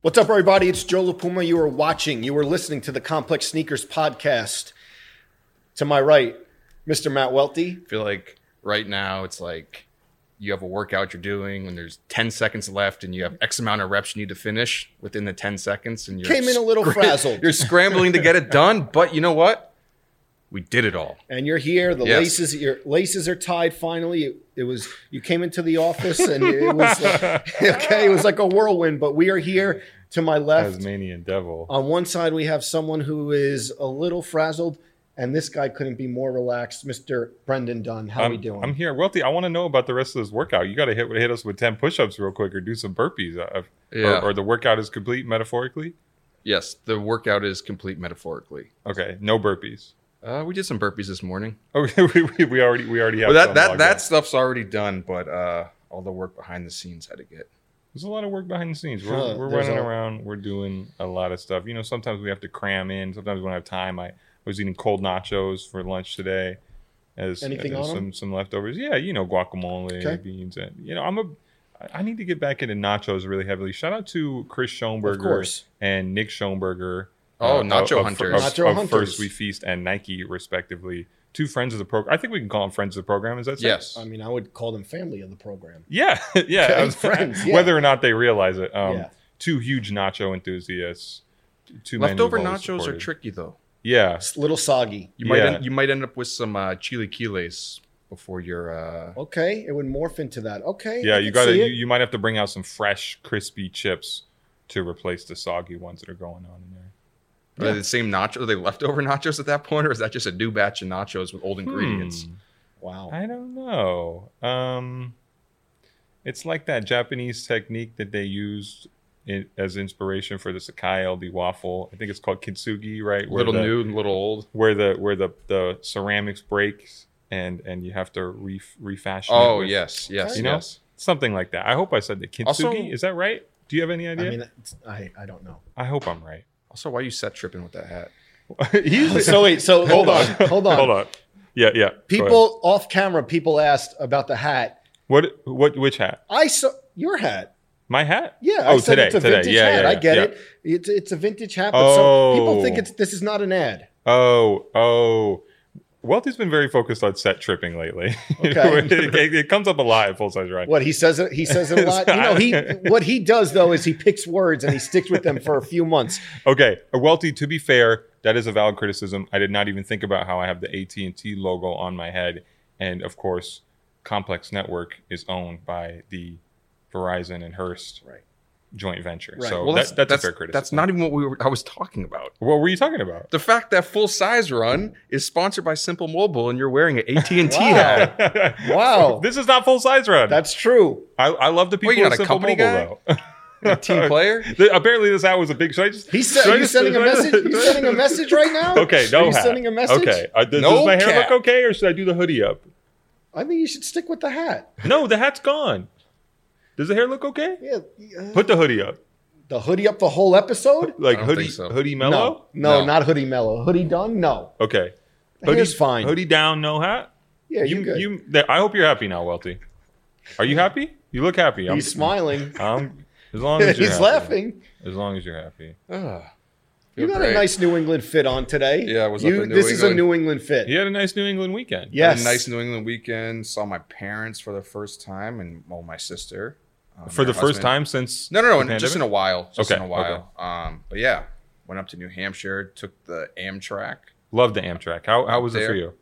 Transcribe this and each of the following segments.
What's up, everybody? It's Joe La Puma. You are watching, you are listening to the Complex Sneakers podcast. To my right, Mr. Matt Welty. I feel like right now it's like you have a workout you're doing and there's 10 seconds left and you have X amount of reps you need to finish within the 10 seconds and you're Came in a little frazzled. You're scrambling to get it done, but you know what? We did it all. And you're here. The Yes. laces, your laces are tied. Finally, it, it was. You came into the office, and it was like, okay. It was like a whirlwind, but we are here. To my left, Tasmanian devil. on one side, we have someone who is a little frazzled, and this guy couldn't be more relaxed, Mr. Brendan Dunne. How are I'm, we doing? I'm here. Welty, I want to know about the rest of this workout. You got to hit, hit us with 10 push ups real quick or do some burpees. Uh, Yeah. or, or the workout is complete metaphorically? Yes, the workout is complete metaphorically. Okay, no burpees. Uh, we did some burpees this morning. Okay, we, we, we already we already have But that some that that stuff's already done, but uh, all the work behind the scenes had to get. There's a lot of work behind the scenes. We're, Huh, we're running a- around. We're doing a lot of stuff. You know, sometimes we have to cram in. Sometimes we don't have time. I was eating cold nachos for lunch today. As, Anything as on 'em? some some leftovers. Yeah, you know, guacamole, Okay. beans, and you know, I'm a. I- I need to get back into nachos really heavily. Shout out to Chris Schonberger course. and Nick Schonberger. Oh, uh, Nacho of- Hunters. Of, Nacho of Hunters. First We Feast and Nike, respectively. Two friends of the program. I think we can call them friends of the program. Is that safe? Yes. I mean, I would call them family of the program. Yeah, yeah. Okay, was- friends, yeah. Whether or not they realize it. Um, Yeah. Two huge nacho enthusiasts. Two Leftover who've always nachos are tricky though. Yeah. It's a little soggy. You might Yeah. end, you might end up with some uh, chilaquiles before you're. Uh, Okay, it would morph into that. Okay. Yeah, I you got to you, it. you might have to bring out some fresh, crispy chips to replace the soggy ones that are going on in there. Are they the same nacho? Are they leftover nachos at that point, or is that just a new batch of nachos with old ingredients? Hmm. Wow. I don't know. Um, it's like that Japanese technique that they used in, as inspiration for the Sacai LD waffle. I think it's called kintsugi, right? Where little the, new and little old. where the where the the ceramics breaks and and you have to re, refashion. it Oh with- yes, yes, You know? yes. something like that. I hope I said the kintsugi. Also- Is that right? Do you have any idea? I idea? mean, I I don't know. I hope I'm right. Also, why you set tripping with that hat? He's, So wait, so hold on, hold on. hold on. Yeah, yeah. People off camera, people asked about the hat. What? What? Which hat? I saw your hat. My hat? Yeah. Oh, I said today. it's a today. vintage Yeah, hat. yeah, I get yeah. it. It's it's a vintage hat, but some people think Oh. it's this is not an ad. Oh, oh. Welty's been very focused on set tripping lately. Okay. it, it comes up a lot at full size ride. What he says it he says it a lot. You know, he what he does though is he picks words and he sticks with them for a few months. Okay, uh, Welty. To be fair, that is a valid criticism. I did not even think about how I have the AT and T logo on my head, and of course, Complex Network is owned by the Verizon and Hearst Right. Joint venture. Right. So Well, that, that's, a fair criticism. That's not even what we were, I was talking about. What were you talking about? The fact that Full Size Run is sponsored by Simple Mobile and you're wearing an AT and T Wow. hat. Wow. this is not full size run. That's true. I, I love the people Well, you're at Simple Mobile guy? though. A team player. Apparently, this hat was a big. Should I just? He's se- are you just- sending a message? You sending a message right now? Okay, no Are you hat. sending a message? Okay, uh, does, No does my hair cap. look okay, or should I do the hoodie up? I think you should stick with the hat. No, the hat's gone. Does the hair look okay? Yeah. uh, Put the hoodie up, the hoodie up the whole episode? like I don't hoodie, think so. hoodie No, mellow. no, No. not hoodie mellow. Hoodie done? No. Okay, The hair's fine. Hoodie down, no hat. Yeah, you, you good. you. th- I hope you're happy now, Welty. Are you happy? You look happy. I'm, He's smiling. I'm, as long as you're He's happy. laughing. As long as you're happy. Ugh. You Feel got great. a nice New England fit on today. Yeah, I was up you, in New This is a England. New England fit. He had a nice New England weekend. Yes. Had a nice New England weekend. Saw my parents for the first time, and well, my sister um, For the her first time since No, no, no, the just in a while. Just Okay, in a while. Um, but yeah, went up to New Hampshire, took the Amtrak. Love the Amtrak. How, how was it for you?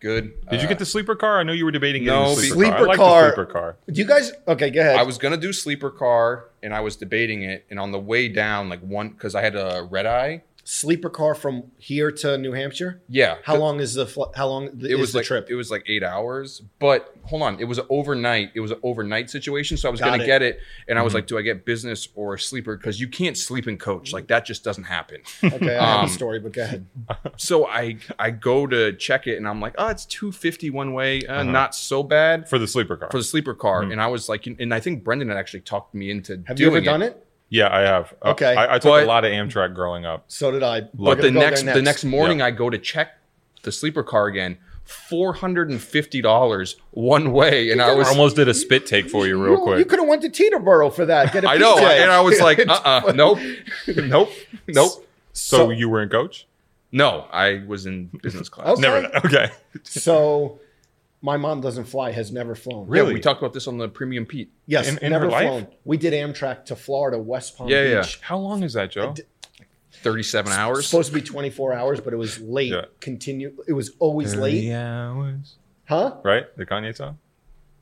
Good. Did you Uh, get the sleeper car? I know you were debating getting No, the sleeper, sleeper car. I like car- the sleeper car. Do you guys? Okay, go ahead. I was gonna do sleeper car, and I was debating it. And on the way down, like one, because I had a red eye. Sleeper car from here to New Hampshire. Yeah. How long is the fl- how long It is was the like trip? it was like eight hours, but hold on, it was overnight. It was an overnight situation, so I was Got gonna it. get it, and I was Mhm. like, do I get business or sleeper? Because you can't sleep in coach, like that just doesn't happen. okay, I have um, a story, but go ahead. so I I go to check it, and I'm like, oh, it's two fifty one way, uh, Uh-huh. not so bad For the sleeper car. for the sleeper car. Mhm. And I was like, and I think Brendan had actually talked me into Have you doing ever done it? Yeah, I have. Uh, Okay. I, I took But- a lot of Amtrak growing up. So did I. But We're the gonna go next, the next morning, Yeah. I go to check the sleeper car again. four hundred and fifty dollars one way, and I I was almost did a spit take for you real You- quick. You could have went to Teterboro for that. Get a I know, PJ. and I was like, uh, uh nope, nope, nope. so, so- you were in coach? No, I was in business class. Okay. Never. Okay. So, my mom doesn't fly. Has never flown. Yeah, Really? we talked about this on the Premium Pete. Yes, In- in never her life? flown. We did Amtrak to Florida, West Palm Yeah, yeah. How long is that, Joe? d- Thirty-seven It's hours. supposed to be 24 hours, but it was late. Yeah. Continue. It was always late. hours. Huh? Right? The Kanye song?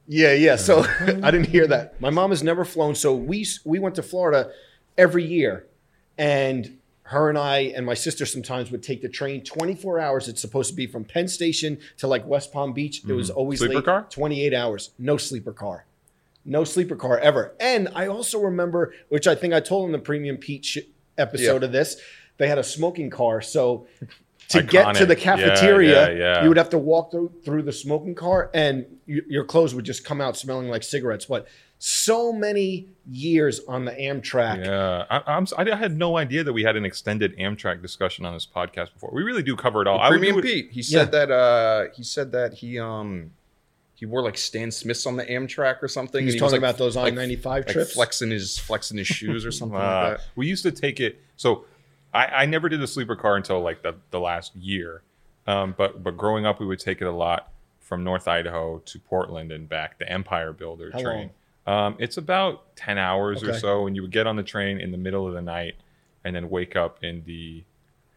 Yeah, yeah. So I didn't hear that. My mom has never flown, so we we went to Florida every year, and her and I and my sister sometimes would take the train 24 hours. It's supposed to be from Penn Station to like West Palm Beach. It was always Mm-hmm. Sleeper late. car? 28 hours. No sleeper car. No sleeper car ever. And I also remember, which I think I told in the Premium Pete sh- episode Yeah. of this, they had a smoking car. So to get to the cafeteria, yeah, yeah. you would have to walk through, through the smoking car and y- your clothes would just come out smelling like cigarettes. But so many years on the Amtrak. Yeah, I, I'm. I had no idea that we had an extended Amtrak discussion on this podcast before. We really do cover it all. I would Premium do it- Pete. He said that. Uh, he said that he um he wore like Stan Smiths on the Amtrak or something. He was and talking like, about those like- I-95 like trips. flexing his flexing his shoes or something Uh, like that. we used to take it. So I, I never did the sleeper car until like the, the last year. Um, but but growing up, we would take it a lot from North Idaho to Portland and back. The Empire Builder How train. Um, it's about ten hours or so, and you would get on the train in the middle of the night, and then wake up in the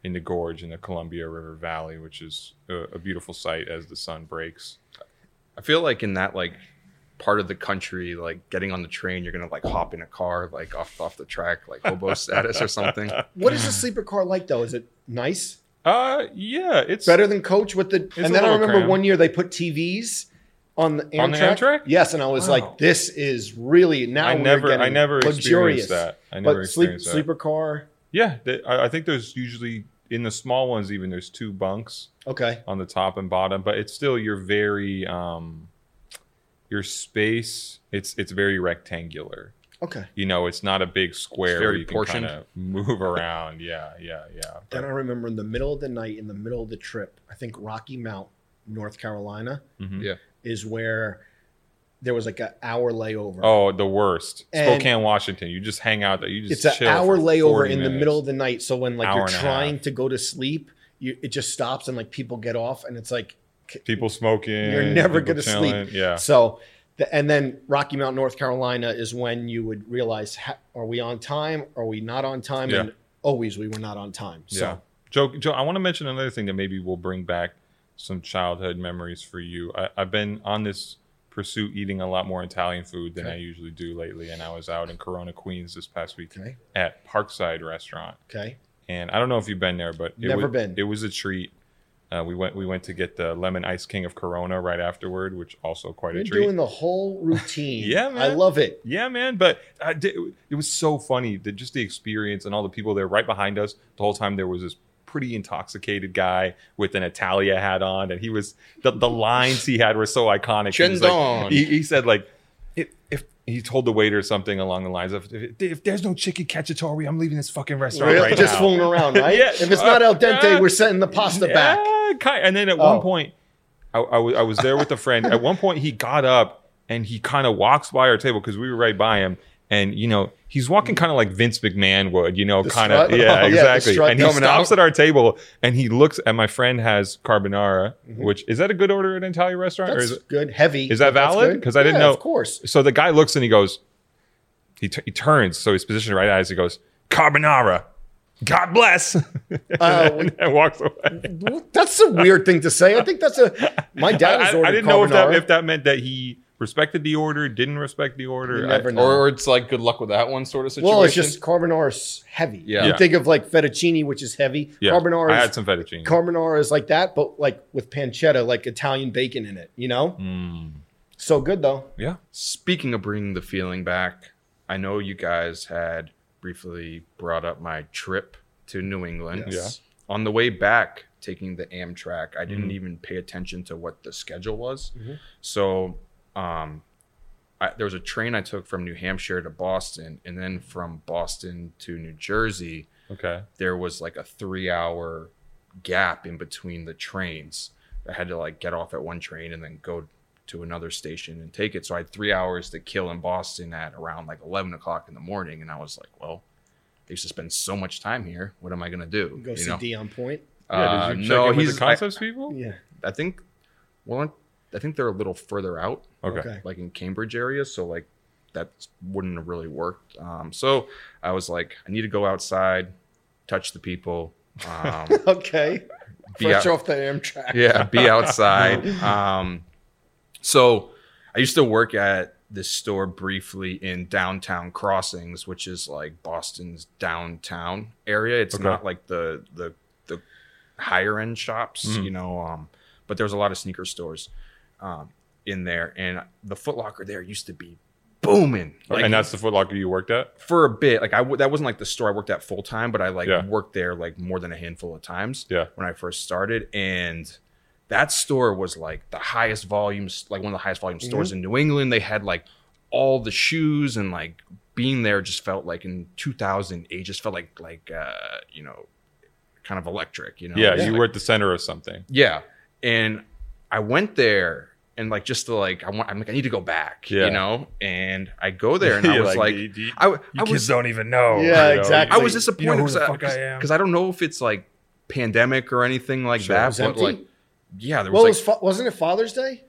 in the gorge in the Columbia River Valley, which is a, a beautiful sight as the sun breaks. I feel like in that like part of the country, like getting on the train, you're gonna like hop in a car like off off the track, like hobo status or something. What is a sleeper car like though? Is it nice? Uh, yeah, it's Better than coach with the and then I remember cramped. one year they put TVs on the Amtrak. On the Amtrak? Yes, and I was Wow. like, this is really now I we're never, I never luxurious. experienced that. I never But sleep, experienced that. sleeper car. Yeah, they, I, I think there's usually in the small ones even there's two bunks Okay. on the top and bottom, but it's still you're very um your space it's it's very rectangular. Okay. You know, it's not a big square It's where very you portioned. kind of move around. Yeah, yeah, yeah. Then I remember in the middle of the night, in the middle of the trip, I think Rocky Mount, North Carolina, Mhm. Yeah. Is where there was like an hour layover. Oh, the worst. And- Spokane, Washington. You just hang out there. You just it's an hour layover 40 in the middle of the night. So when like Hour you're trying to go to sleep, you, it just stops and like people get off, and it's like People smoking. You're never gonna chilling. sleep. Yeah. So, the, and then Rocky Mount, North Carolina, is when you would realize: ha, are we on time? Are we not on time? Yeah. And always we were not on time. So, Yeah. Joe, Joe, I want to mention another thing that maybe we'll bring back some childhood memories for you. I, I've been on this pursuit eating a lot more Italian food than Okay. I usually do lately. And I was out in Corona, Queens this past week okay, at Parkside Restaurant. okay, And I don't know if you've been there, but it Never was, been. It was a treat. Uh, we went we went to get the lemon ice king of Corona right afterward, which also quite you're a treat. doing the whole routine. Yeah, man. I love it. Yeah, man. But I did, it was so funny that just the experience and all the people there right behind us. The whole time there was this pretty intoxicated guy with an Italia hat on, and he was the, the lines he had were so iconic. He, like- he, he said like, if, if he told the waiter something along the lines of, if, if there's no chicken cacciatore, I'm leaving this fucking restaurant Really? right just now. fooling around, right? Yeah. If it's not al dente, Uh, we're sending the pasta back. Yeah, kind and then at Oh. one point, I, I, was, I was there with a friend. at one point, he got up and he kind of walks by our table because we were right by him. And, you know, he's walking kind of like Vince McMahon would, you know, kind of. Yeah, Oh, yeah, exactly. strut and he stops out. at our table and he looks at my friend has carbonara, which is that a good order at an Italian restaurant? or Mm-hmm. That's is it, good. Heavy. is that valid? Because I didn't Yeah, know- Of course. so the guy looks and he goes, he, t- he turns, so he's positioned right eyes. He goes, carbonara. God bless. Uh, and, and walks away. That's a weird thing to say. I think that's a. My dad I, I- I didn't know if that if that meant that he respected the order, didn't respect the order. You I- know. Or, or it's like good luck with that one sort of situation. Well, it's just carbonara's heavy. Yeah. You Yeah. think of like fettuccine, which is heavy. yeah, Carbonara I is had some fettuccine. carbonara is like that, but like with pancetta, like Italian bacon in it. You know, Mm, so good though. yeah, Speaking of bringing the feeling back, I know you guys had briefly brought up my trip to New England. Yes. On the way back, taking the Amtrak, I didn't Mhm. even pay attention to what the schedule was. Mhm. So, um, I, there was a train I took from New Hampshire to Boston, and then from Boston to New Jersey, okay. there was like a three hour gap in between the trains. I had to like get off at one train and then go to another station and take it. So I had three hours to kill in Boston at around like eleven o'clock in the morning, and I was like, well, I used to spend so much time here. What am I gonna do? Go You see know? Dion Point. Yeah, Uh, did you check no, in with he's. the I, concepts people? Yeah. I think. Well, I think they're a little further out Okay. Okay. like in Cambridge area, so like that wouldn't have really worked. Um, so I was like, I need to go outside, touch the people, um, Okay. Be Fresh out- off the Amtrak. yeah, be outside. Um, so I used to work at this store briefly in downtown Crossings, which is like Boston's downtown area. It's Okay. not like the the the higher end shops, Mhm. you know. Um, but there's a lot of sneaker stores um, in there, and the Foot Locker there used to be booming. Like, and that's the Foot Locker you worked at? for a bit. Like I w- that wasn't like the store I worked at full time, but I like Yeah. worked there like more than a handful of times Yeah. when I first started, and that store was like the highest volumes, like one of the highest volume stores in New England. They had like all the shoes and like being there just felt like in 2008 just felt like like uh you know kind of electric you know Yeah, It's you like- were at the center of something. yeah and i went there and like just to like i want i'm like i need to go back Yeah. you know and i go there and i was like, "Do- do- I, w- you I kids was don't even know. Yeah, you know? exactly. I was disappointed who because the I, I I don't know if it's like pandemic or anything like Sure, it that, was but empty? like, yeah, there Well, was it was fa- wasn't it Father's Day?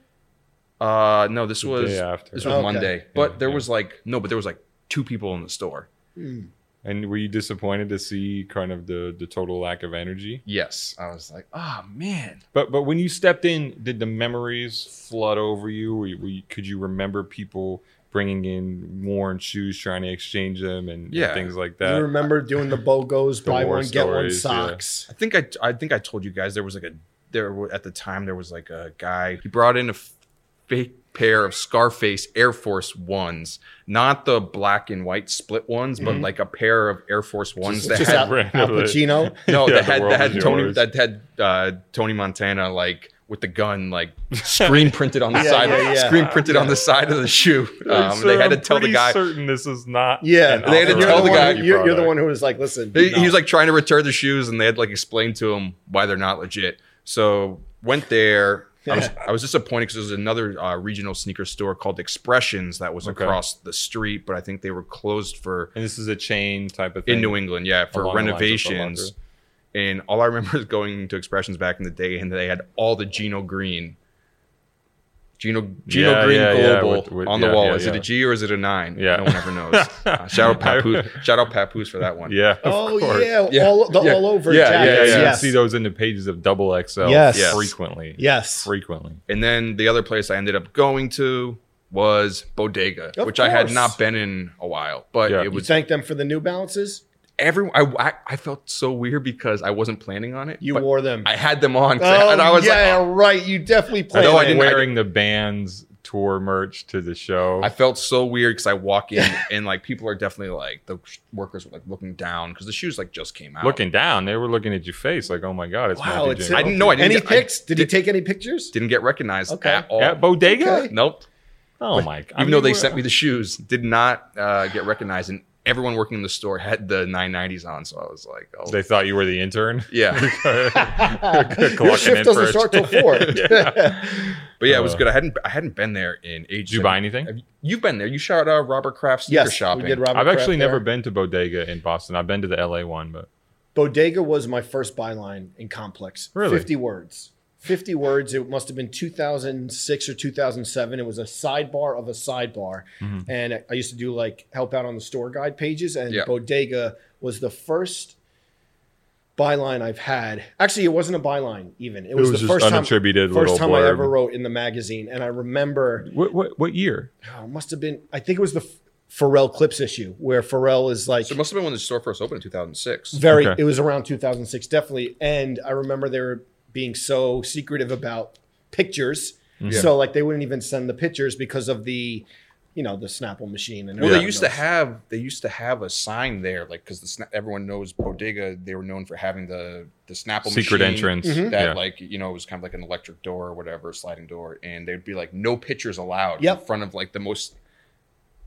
uh, no, this was this was Okay. Monday, but Yeah, there yeah. was like no, but there was like two people in the store. And were you disappointed to see kind of the the total lack of energy? Yes, I was like, oh man, But but when you stepped in, did the memories flood over you? Were you, were you- could you remember people bringing in worn shoes, trying to exchange them, and, and Yeah. things like that? you remember doing the BOGOs, The buy war one, get one stories, yeah. socks. I think I I think I told you guys there was like a there were- at the time there was like a guy he brought in a fake pair of Scarface Air Force Ones, not the black and white split ones, but like a pair of Air Force Ones that Just had Al, Al Pacino. no, Yeah, that had that had Tony yours. that had uh, Tony Montana like with the gun like screen printed on the Yeah, side, yeah, yeah. screen printed on the side of the shoe. Um, Sir, they had to I'm tell the pretty guy. Certain this is not. Yeah, an They had to tell the the guy- who- You're, you're the one who was like, listen. He, he was like trying to return the shoes, and they had like explained to him why they're not legit. So went there. I was, I was disappointed because there was another uh, regional sneaker store called Expressions that was Okay. across the street, but I think they were closed for And this is a chain type of thing. in New England, yeah, for Along the lines of Foot renovations. Locker. And all I remember is going to Expressions back in the day, and they had all the Gino Green, Gino Gino Yeah, Green yeah, yeah, Global with- with- on the yeah, wall. yeah, is it a G or is it a nine? Yeah. no one ever knows. Uh, shout out Papoose, shout out Papoose for that one. Yeah. of Oh course. yeah, Yeah. all the Yeah. all over Yeah, Yeah, jackets. yeah, you Yes. see those in the pages of Double XL Yes. Yes. frequently. Yes. Frequently. And then the other place I ended up going to was Bodega, Of which I had not been in a while. But Yeah. it You was thank them for the New Balances. Everyone. I, I I felt so weird because I wasn't planning on it. You wore them. I had them on, oh, I, and I was yeah, like, oh. right. You definitely I played. know I I didn't didn't- wearing the band's tour merch to the show. I felt so weird because I walk in and like people are definitely like the workers were like looking down because the shoes like just came out. looking down, they were looking at your face like, "Oh my god, it's Wow, Matthew it's J. I didn't know. I didn't any get, pics? I Did he take any pictures? didn't get recognized Okay. at all. at Bodega. Okay. Nope. Oh my! god! Even though they sent me the shoes, did not uh, get recognized, and everyone working in the store had the 990s on. So I was like, oh, they thought you were the intern. yeah. Your shift in doesn't first. start till four. But yeah, it was Uh, good. I hadn't I hadn't been there in ages. Did you buy anything? Have you- You've been there. You shot uh, Robert Kraft sneaker yes, shopping. we did. Robert I've actually Kraft never been to Bodega in Boston. I've been to the LA one, but Bodega was my first byline in Complex. Really? 50 words. 50 words. It must have been 2006 or 2007. It was a sidebar of a sidebar. Mm-hmm. And I- I used to do like help out on the store guide pages. And Yeah. Bodega was the first byline I've had. Actually, it wasn't a byline even. It was, was the just first time, unattributed first little time I ever wrote in the magazine. And I remember what what, what year? oh, it must have been, I think it was the Pharrell Clipse issue where Pharrell is like, So it must have been when the store first opened in 2006. very Okay. it was around 2006 definitely and i remember they were being so secretive about pictures Yeah. so like they wouldn't even send the pictures because of the you know the snapple machine and Well, they used to have they used to have a sign there, like because the sna- everyone knows Bodega. They were known for having the the Snapple Secret machine entrance. Mhm. that Yeah. like you know it was kind of like an electric door or whatever, sliding door, and they'd be like no pictures allowed Yep. in front of like the most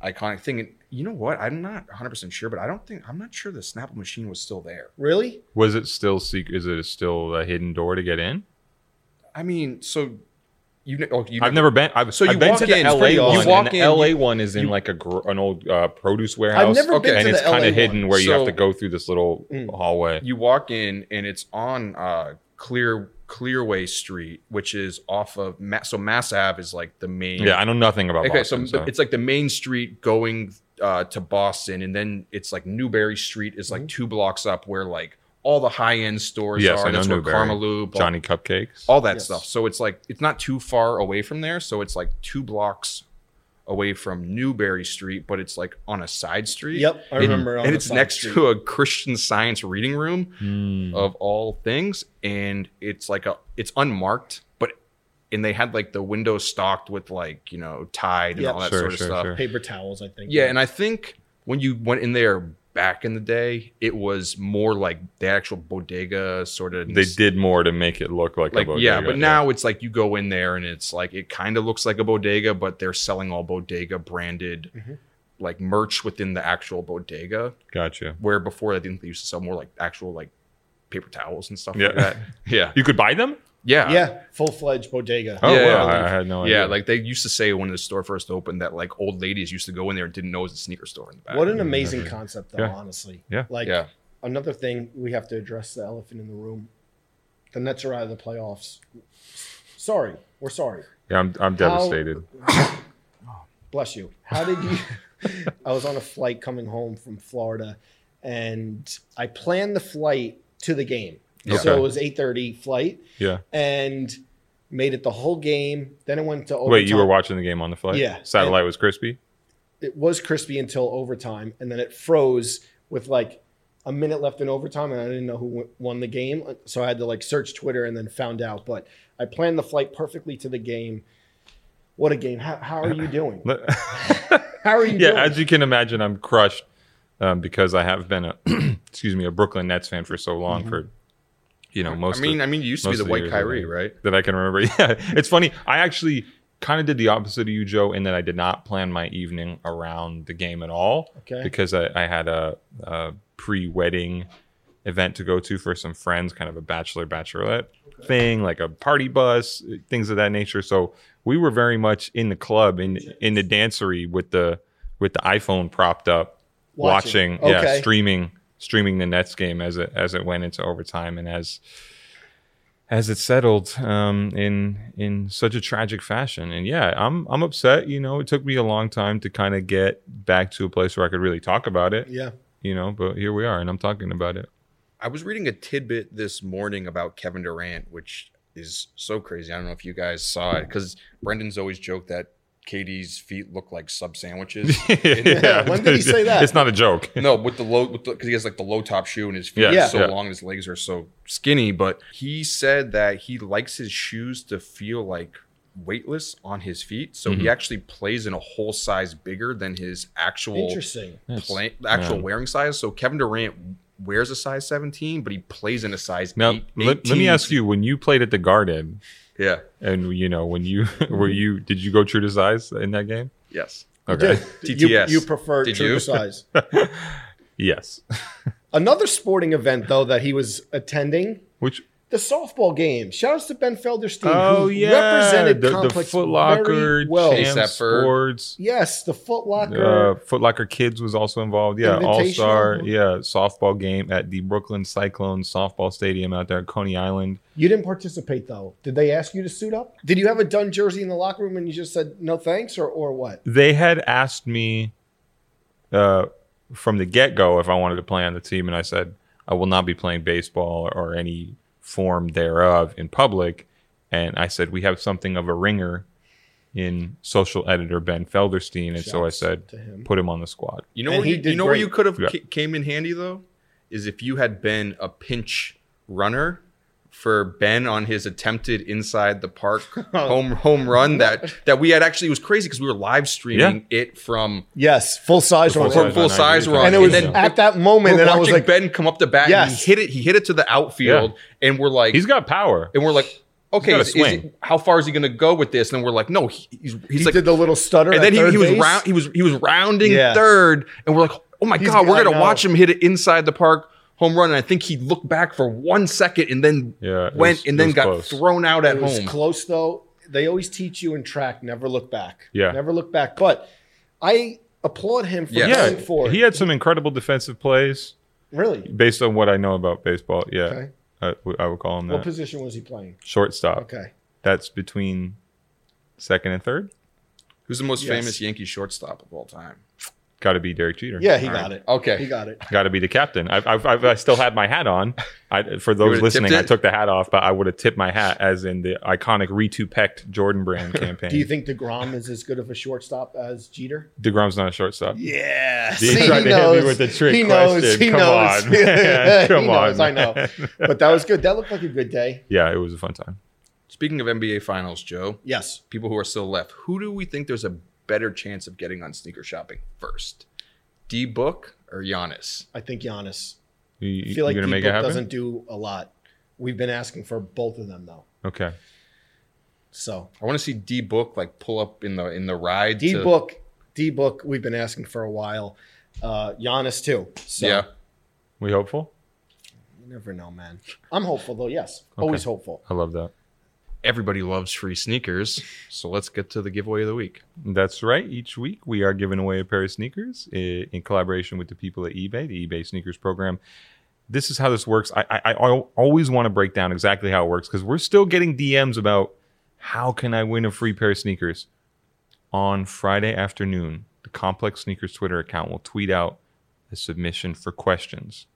iconic thing. And you know what? I'm not 100 percent sure, but I don't think I'm not sure the Snapple machine was still there. really Was it still secret? Is it still a hidden door to get in? I mean, so you, kn- oh, you I've never been. I've, So I've you been walk to the in, it's LA one. You walk and the in, LA one is in you- like a gr- an old uh, produce warehouse. I've never been and to it's kind of hidden one. where you have to go through this little hallway. you walk in and it's on uh clear clearway street which is off of Ma- so mass ave is like the main yeah, I know nothing about okay Boston. so, So, it's like the main street going uh to boston and then it's like newbury street is like Mm-hmm. two blocks up where like all the high-end stores yes, are I know that's where Newbury. Karmaloop, all- Johnny Cupcakes. all that Yes. stuff so it's like it's not too far away from there so it's like two blocks away from newbury street but it's like on a side street Yep, I And- remember and the it's next street. to a christian science reading room Mm. of all things and it's like a it's unmarked but and they had like the windows stocked with like you know tide and Yep. all that Sure, sort of sure, stuff sure. Paper towels, I think. yeah and i think when you went in there back in the day it was more like the actual bodega sort of They did more to make it look like, like a bodega. yeah but now it's like you go in there and it's like it kind of looks like a bodega but they're selling all bodega branded Mm-hmm. like merch within the actual bodega gotcha. where before i think they used to sell more like actual like paper towels and stuff Yeah. like that yeah You could buy them. Yeah Yeah, full fledged bodega. Oh, Yeah, wow. I, I had no idea. Yeah, like they used to say when the store first opened that like old ladies used to go in there and didn't know it was a sneaker store in the back. What an amazing concept, though. Yeah. Honestly, Yeah. Like Yeah. another thing, we have to address the elephant in the room. The Nets are out of the playoffs. Sorry, we're sorry. yeah, I'm, I'm devastated. Bless you. How did you? I was on a flight coming home from Florida, and I planned the flight to the game. Yeah. So it was eight thirty flight, Yeah. and made it the whole game. Then it went to overtime. Wait, you were watching the game on the flight? Yeah. Satellite was crispy. it was crispy until overtime, and then it froze with like a minute left in overtime, and I didn't know who won the game, so I had to like search Twitter and then found out. But I planned the flight perfectly to the game. What a game! How, how are you doing? How are you yeah, doing? as you can imagine, I'm crushed um, because I have been a excuse me a Brooklyn Nets fan for so long for you know most. I mean, of, I mean, you used to be the the white Kyrie, right? that I can remember. Yeah, it's funny. I actually kind of did the opposite of you, Joe, in that I did not plan my evening around the game at all. Okay. Because I, I had a, a pre-wedding event to go to for some friends, kind of a bachelor bachelorette thing, like a party bus, things of that nature. So we were very much in the club in in the dancery with the with the iPhone propped up, Watching. watching, yeah, Okay. streaming streaming the Nets game as it as it went into overtime and as as it settled um, in in such a tragic fashion. And yeah, I'm I'm upset. You know, it took me a long time to kind of get back to a place where I could really talk about it. yeah. You know, but here we are, and I'm talking about it. I was reading a tidbit this morning about Kevin Durant, which is so crazy. I don't know if you guys saw it because Brendan's always joked that KD's feet look like sub sandwiches. yeah, when did he say that? It's not a joke. no, with the low, because he has like the low top shoe and his feet Yeah, are so yeah. long, his legs are so skinny. But he said that he likes his shoes to feel like weightless on his feet, so Mm-hmm. he actually plays in a whole size bigger than his actual Interesting. play, the actual yeah. wearing size. So Kevin Durant wears a size 17, but he plays in a size Now, eight, let, let me ask you: When you played at the Garden, Yeah. and you know, when you were you, did you go true to size in that game? Yes. Okay. You, TTS. you prefer Did true you? to size. Yes. Another sporting event though that he was attending. Which The softball game. Shout outs to Ben Felderstein, Oh who yeah, represented the, the Complex Foot Locker very well. Chase Champ Epford. Sports. Yes, the Foot Locker. Uh, Foot Locker Kids was also involved. Yeah, All Star. Yeah, softball game at the Brooklyn Cyclones softball stadium out there at Coney Island. You didn't participate though. Did they ask you to suit up? Did you have a done jersey in the locker room and you just said no thanks, or or what? They had asked me uh, from the get go if I wanted to play on the team, and I said I will not be playing baseball or any form thereof in public. And I said we have something of a ringer in social editor Ben Felderstein, and so I said him. put him on the squad. You know And where he you, did you know where you could have Yeah. came in handy though is if you had been a pinch runner for Ben on his attempted inside the park oh, home home run that that we had actually it was crazy because we were live streaming it from Yes, full size full run. size full size run and it was then at that moment, we're and I was like, Ben come up the bat and Yes. he hit it he hit it to the outfield and we're like He's got power. and we're like okay got a is- is swing. he- how far is he going to go with this and we're like no he, he's he's he like did the little stutter, and at then he, third he was round he was he was rounding Yeah. third and we're like oh my He's- god we're gonna watch him hit it inside the park home run. And I think he looked back for one second and then Yeah, went was- and then got close. thrown out at It was home. close though. They always teach you in track, never look back. Yeah. Never look back. But I applaud him for Yeah. Yeah, going for it. he had some incredible defensive plays really. based on what I know about baseball. Yeah, Okay. I, w- I would call him that. What position was he playing? Shortstop. Okay. That's between second and third. Who's the most Yes. famous Yankee shortstop of all time? Got to be Derek Jeter. Yeah, he All got right. it. Okay. He got it. Got to be the captain. I've, I've, I've, I still had my hat on. I, for those listening, I took the hat off, but I would have tipped my hat as in the iconic Re2pect Jordan brand campaign. Do you think DeGrom is as good of a shortstop as Jeter? DeGrom's not a shortstop? Yeah. You tried to hit me with the trick he knows. question. He Come knows. on, man. Come he knows. on, I know. But that was good. That looked like a good day. Yeah, it was a fun time. Speaking of NBA Finals, Joe, Yes. people who are still left, who do we think there's a better chance of getting on sneaker shopping first? D Book or Giannis? I think Giannis. You, I feel like gonna make it D-Book doesn't do a lot. We've been asking for both of them though. Okay. So I want to see D Book like pull up in the in the ride. D to- book, D book. We've been asking for a while. Uh, Giannis too. So Yeah. We hopeful? you never know, man. I'm hopeful though. Yes, always hopeful. I love that. Everybody loves free sneakers, so let's get to the giveaway of the week. That's right. Each week we are giving away a pair of sneakers in collaboration with the people at eBay, the eBay sneakers program. This is how this works. I, I, I always want to break down exactly how it works because we're still getting DMs about how can I win a free pair of sneakers. On Friday afternoon, the Complex Sneakers Twitter account will tweet out a submission for questions.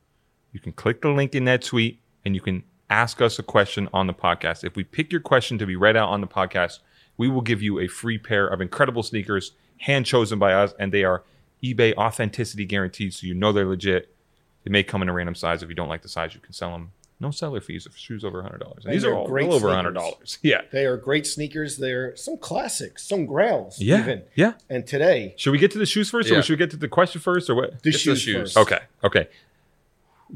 You can click the link in that tweet and you can ask us a question on the podcast. If we pick your question to be read out on the podcast, we will give you a free pair of incredible sneakers, hand chosen by us, and they are eBay authenticity guaranteed, so you know they're legit. They may come in a random size. If you don't like the size, you can sell them. No seller fees if shoes over hundred dollars. These are all great well over hundred dollars. Yeah, They are great sneakers. They're some classics, some grails. yeah, Even. yeah. And today, Should we get to the shoes first, or should we get to the question first, or what? the Get the shoes, shoes. first. Okay, okay.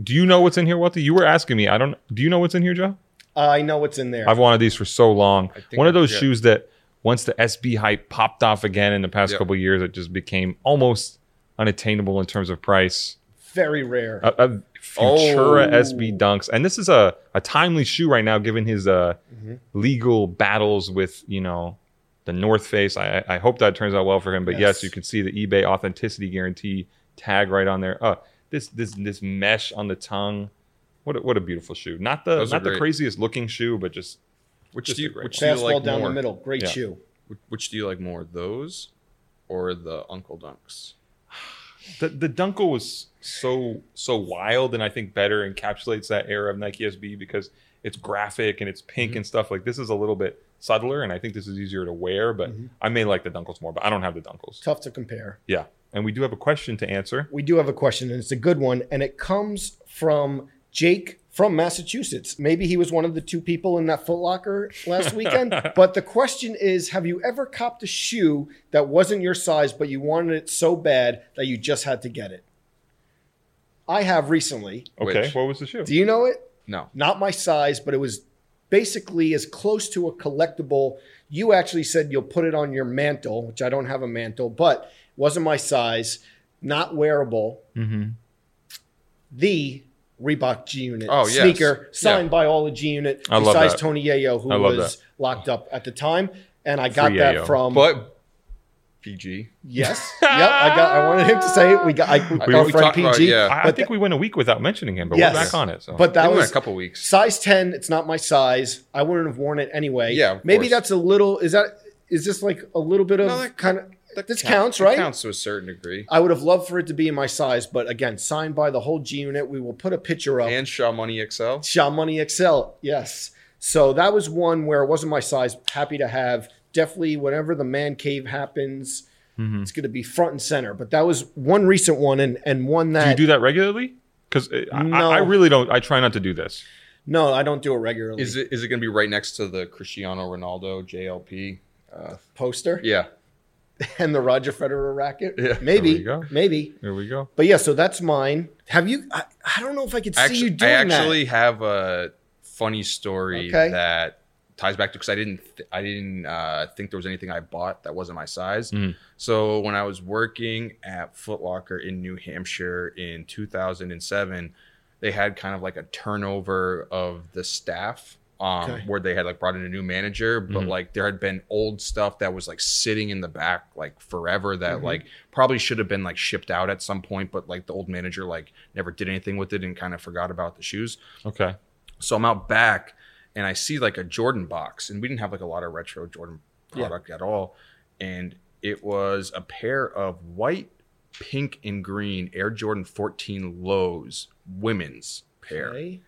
Do you know what's in here, Walter? You were asking me. I don't. Do you know what's in here, Joe? I know what's in there. I've wanted these for so long. One of those yeah. shoes that once the SB hype popped off again in the past Yeah. couple of years, it just became almost unattainable in terms of price. Very rare. A, a Futura Oh. SB Dunks, and this is a, a timely shoe right now, given his uh, Mm-hmm. legal battles with you know the North Face. I, I hope that turns out well for him. But yes. Yes. you can see the eBay authenticity guarantee tag right on there. Uh, this this this mesh on the tongue. What a, what a beautiful shoe. Not the Those are not the great. craziest looking shoe, but just Which Just do you, great which do you Fastball like down more? the middle. Great Yeah. shoe. Which- Which do you like more, those or the Uncle Dunks? the the Dunkle was so so wild, and I think better encapsulates that era of Nike SB because it's graphic and it's pink Mm-hmm. and stuff. Like this is a little bit subtler, and I think this is easier to wear. But Mm-hmm. I may like the Dunkles more, but I don't have the Dunkles. Tough to compare. Yeah, and we do have a question to answer. We do have a question, and it's a good one, and it comes from Jake from Massachusetts. Maybe he was one of the two people in that Foot Locker last weekend. but the question is Have you ever copped a shoe that wasn't your size, but you wanted it so bad that you just had to get it? I have recently. Okay, Which? what was the shoe? Do you know it? No. Not my size, but it was basically as close to a collectible. You actually said you'll put it on your mantle, which I don't have a mantle, but wasn't my size, not wearable. mm-hmm. The Reebok G Unit Oh, yes. sneaker signed Yeah. by all of G Unit I love besides. Tony Yayo, who was that. locked up at the time. And I got Free that Yayo. from But PG. yes, yep. I got. I wanted him to say it. We got. I, We- our we friend talked about it, PG. yeah. I, I But think we went a week without mentioning him, but Yes. we're back on it. So. But that That was a couple weeks. Size 10, it's not my size. I wouldn't have worn it anyway. Yeah, Maybe course. that's a little is that is this like a little bit of No, that- kind of That this count- counts, that right? Counts to a certain degree. I would have loved for it to be in my size, but again, signed by the whole G unit. We will put a picture up. And Sha Money XL. Sha Money XL, yes. So that was one where it wasn't my size. Happy to have. Definitely, whenever the man cave happens, Mhm. it's going to be front and center. But that was one recent one, and and one do you do that regularly? Because I, No. I, I really don't. I try not to do this. no, I don't do it regularly. Is it is it going to be right next to the Cristiano Ronaldo JLP? Uh, poster yeah. And the Roger Federer racket? Yeah. maybe, There you go. maybe. There we go. But yeah, so that's mine. Have you? I, I don't know if I could see Actually, you I doing actually have a funny story Okay. that ties back to because I didn't th- I didn't uh, think there was anything I bought that wasn't my size. Mhm. So when I was working at Foot Locker in New Hampshire in 2007, they had kind of like a turnover of the staff um, Okay. where they had like brought in a new manager, but Mhm. like there had been old stuff that was like sitting in the back like forever that Mhm. like probably should have been like shipped out at some point, but like the old manager like never did anything with it and kind of forgot about the shoes. Okay. So I'm out back and I see like a Jordan box, and we didn't have like a lot of retro Jordan Yeah. product at all. And it was a pair of white, pink, and green Air Jordan 14 lows, women's pair. Okay.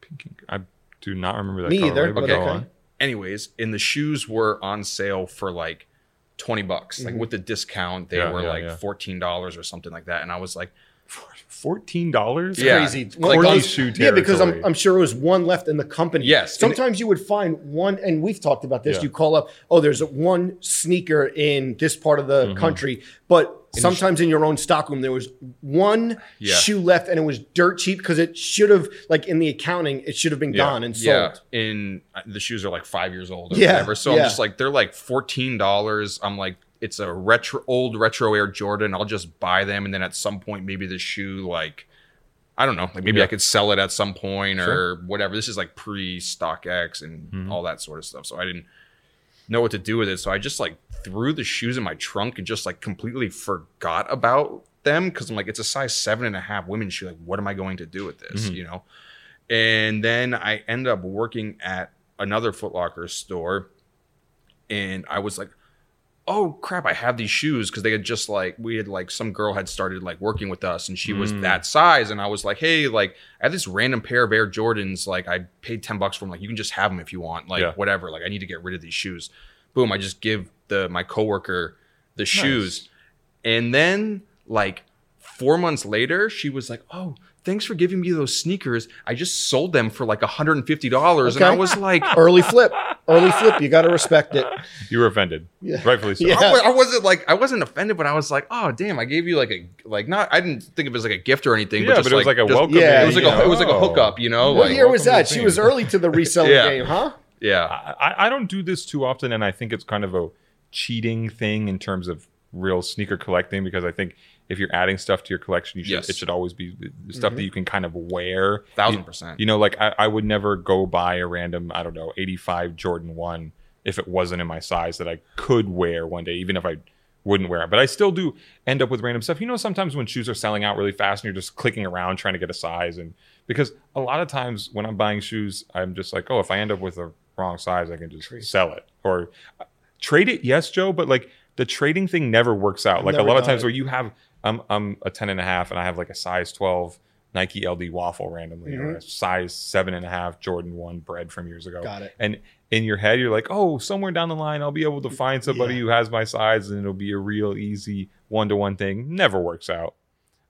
Pink- I do not remember that. Me colorway, either, but but go okay. on. Anyways, and the shoes were on sale for like 20 bucks. Like Mhm. with the discount, they Yeah, were yeah, like yeah. $14 or something like that. And I was like, Fourteen dollars. Yeah. Crazy. Like Like, those- shoe yeah, because I'm. I'm sure it was one left in the company. Yes, and it- Sometimes you would find one, and we've talked about this. Yeah. You call up, oh, there's a, one sneaker in this part of the Mhm. country, but sometimes in your own stockroom there was one Yeah. shoe left, and it was dirt cheap because it should have, like in the accounting, it should have been Yeah. gone and sold. and uh, the shoes are like five years old or Yeah, whatever. So yeah. I'm just like, they're like fourteen dollars. I'm like, it's a retro, old retro Air Jordan. I'll just buy them, and then at some point, maybe the shoe, like, I don't know, like maybe Yeah. I could sell it at some point or whatever. This is like pre StockX and Mhm. all that sort of stuff. So I didn't know what to do with it. So I just like threw the shoes in my trunk and just like completely forgot about them because I'm like, it's a size seven and a half women's shoe. Like, what am I going to do with this? Mhm. You know? And then I end up working at another Foot Locker store, and I was like, "Oh crap! I have these shoes because they had just like we had like some girl had started like working with us, and she was Mm. that size, and I was like, hey, like I have this random pair of Air Jordans, like I paid ten bucks for them, like you can just have them if you want, like Yeah. whatever, like I need to get rid of these shoes. Boom! I just give the my coworker the shoes, and then like four months later, she was like, "Oh, thanks for giving me those sneakers. I just sold them for like hundred and fifty dollars." And I was like, Early flip, early flip. You got to respect it. You were offended, Yeah. rightfully so. Yeah. I, I wasn't like I wasn't offended, but I was like, "Oh, damn! I gave you like a like not. I didn't think of it as like a gift or anything. Yeah, but, just but it was like a just- welcome. Yeah, It was like you a it was like a hookup, you know? What Like, year was that? She was early to the reselling Yeah. game, huh? yeah, I, I don't do this too often, and I think it's kind of a cheating thing in terms of real sneaker collecting because I think if you're adding stuff to your collection, you should Yes. it should always be the stuff that you can kind of wear. Thousand percent. You know, like I, I would never go buy a random, I don't know, 85 Jordan 1 if it wasn't in my size that I could wear one day, even if I wouldn't wear it. But I still do end up with random stuff. You know, sometimes when shoes are selling out really fast and you're just clicking around trying to get a size. And because a lot of times when I'm buying shoes, I'm just like, oh, if I end up with a wrong size, I can just sell it. Or uh, trade it, yes, Joe, but like the trading thing never works out. Like a lot of times it. where you have, I'm, I'm a 10 and a half and I have like a size 12 Nike LD waffle randomly or Mhm. a size seven and a half Jordan 1 bread from years ago. Got it. And in your head, you're like, oh, somewhere down the line, I'll be able to find somebody Yeah. who has my size and it'll be a real easy one to one thing. Never works out.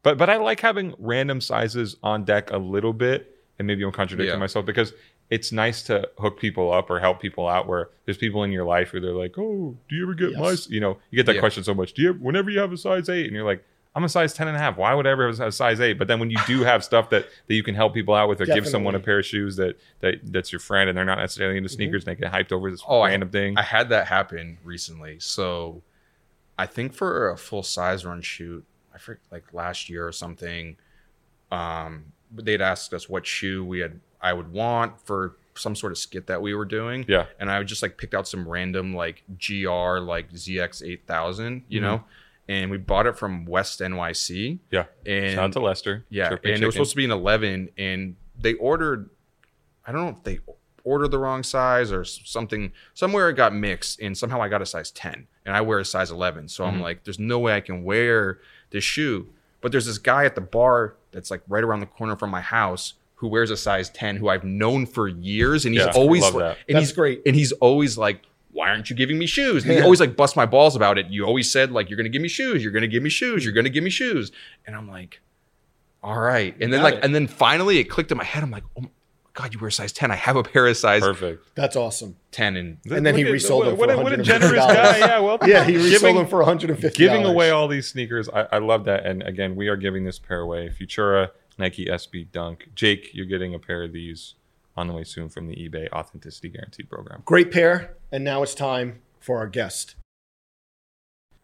But but I like having random sizes on deck a little bit. And maybe I'm contradicting Yeah. myself because it's nice to hook people up or help people out where there's people in your life where they're like, oh, do you ever get my, Yes. s-" you know, you get that Yeah. question so much. Do you, whenever you have a size eight and you're like, I'm a size 10 and a half. Why would I ever have a size eight? But then when you do have stuff that, that you can help people out with or give someone a pair of shoes that, that that's your friend and they're not necessarily into sneakers and they get hyped over this Oh, I- random thing. I had that happen recently. So I think for a full size run shoot, I forget like last year or something, um, they'd asked us what shoe we had I would want for some sort of skit that we were doing. yeah. And I would just like picked out some random like GR like ZX eight thousand, you Mhm. know? And we bought it from West NYC. Yeah. And Shout out to Lester. yeah, Chirpy and it was supposed to be an 11, and they ordered. I don't know if they ordered the wrong size or something. Somewhere it got mixed, and somehow I got a size 10, and I wear a size 11. So Mhm. I'm like, there's no way I can wear this shoe. But there's this guy at the bar that's like right around the corner from my house who wears a size 10, who I've known for years, and he's Yeah, always like, that. and that's he's great. and he's always like why aren't you giving me shoes and he Yeah. always like bust my balls about it you always said like you're gonna give me shoes you're gonna give me shoes you're gonna give me shoes and i'm like all right and then Got like it. and then finally it clicked in my head i'm like oh my god you wear a size 10 i have a pair of size Perfect. That's awesome. 10 and And then he Look at- resold them what, for a- what a $150. generous guy. Yeah, well, Yeah, he resold giving, them for 150 giving away all these sneakers. I, I love that. And again, we are giving this pair away. Futura Nike SB Dunk. Jake, you're getting a pair of these on the way soon from the eBay Authenticity Guarantee program. Great pair. And now it's time for our guest.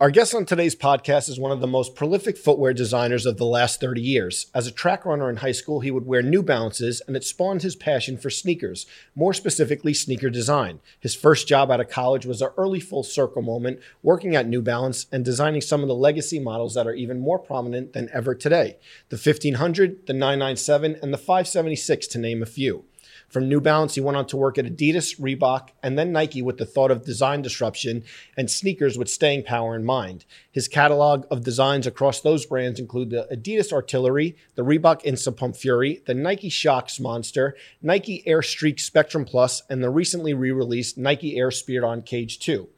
Our guest on today's podcast is one of the most prolific footwear designers of the last 30 years. As a track runner in high school, he would wear New Balances, and it spawned his passion for sneakers, more specifically sneaker design. His first job out of college was an early full circle moment, working at New Balance and designing some of the legacy models that are even more prominent than ever today the 1500, the 997, and the 576, to name a few. From New Balance, he went on to work at Adidas, Reebok, and then Nike with the thought of design disruption and sneakers with staying power in mind. His catalog of designs across those brands include the Adidas Artillery, the Reebok Instapump Fury, the Nike Shox Monster, Nike Air Streak Spectrum Plus, and the recently re released Nike Air Spiridon Cage 2.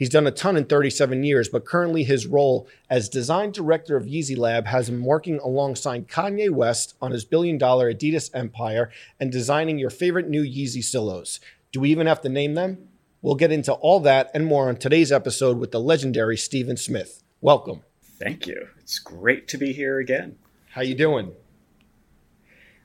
He's done a ton in 37 years, but currently his role as design director of Yeezy Lab has him working alongside Kanye West on his billion dollar Adidas empire and designing your favorite new Yeezy silos. Do we even have to name them? We'll get into all that and more on today's episode with the legendary Steven Smith. Welcome. Thank you. It's great to be here again. How you doing?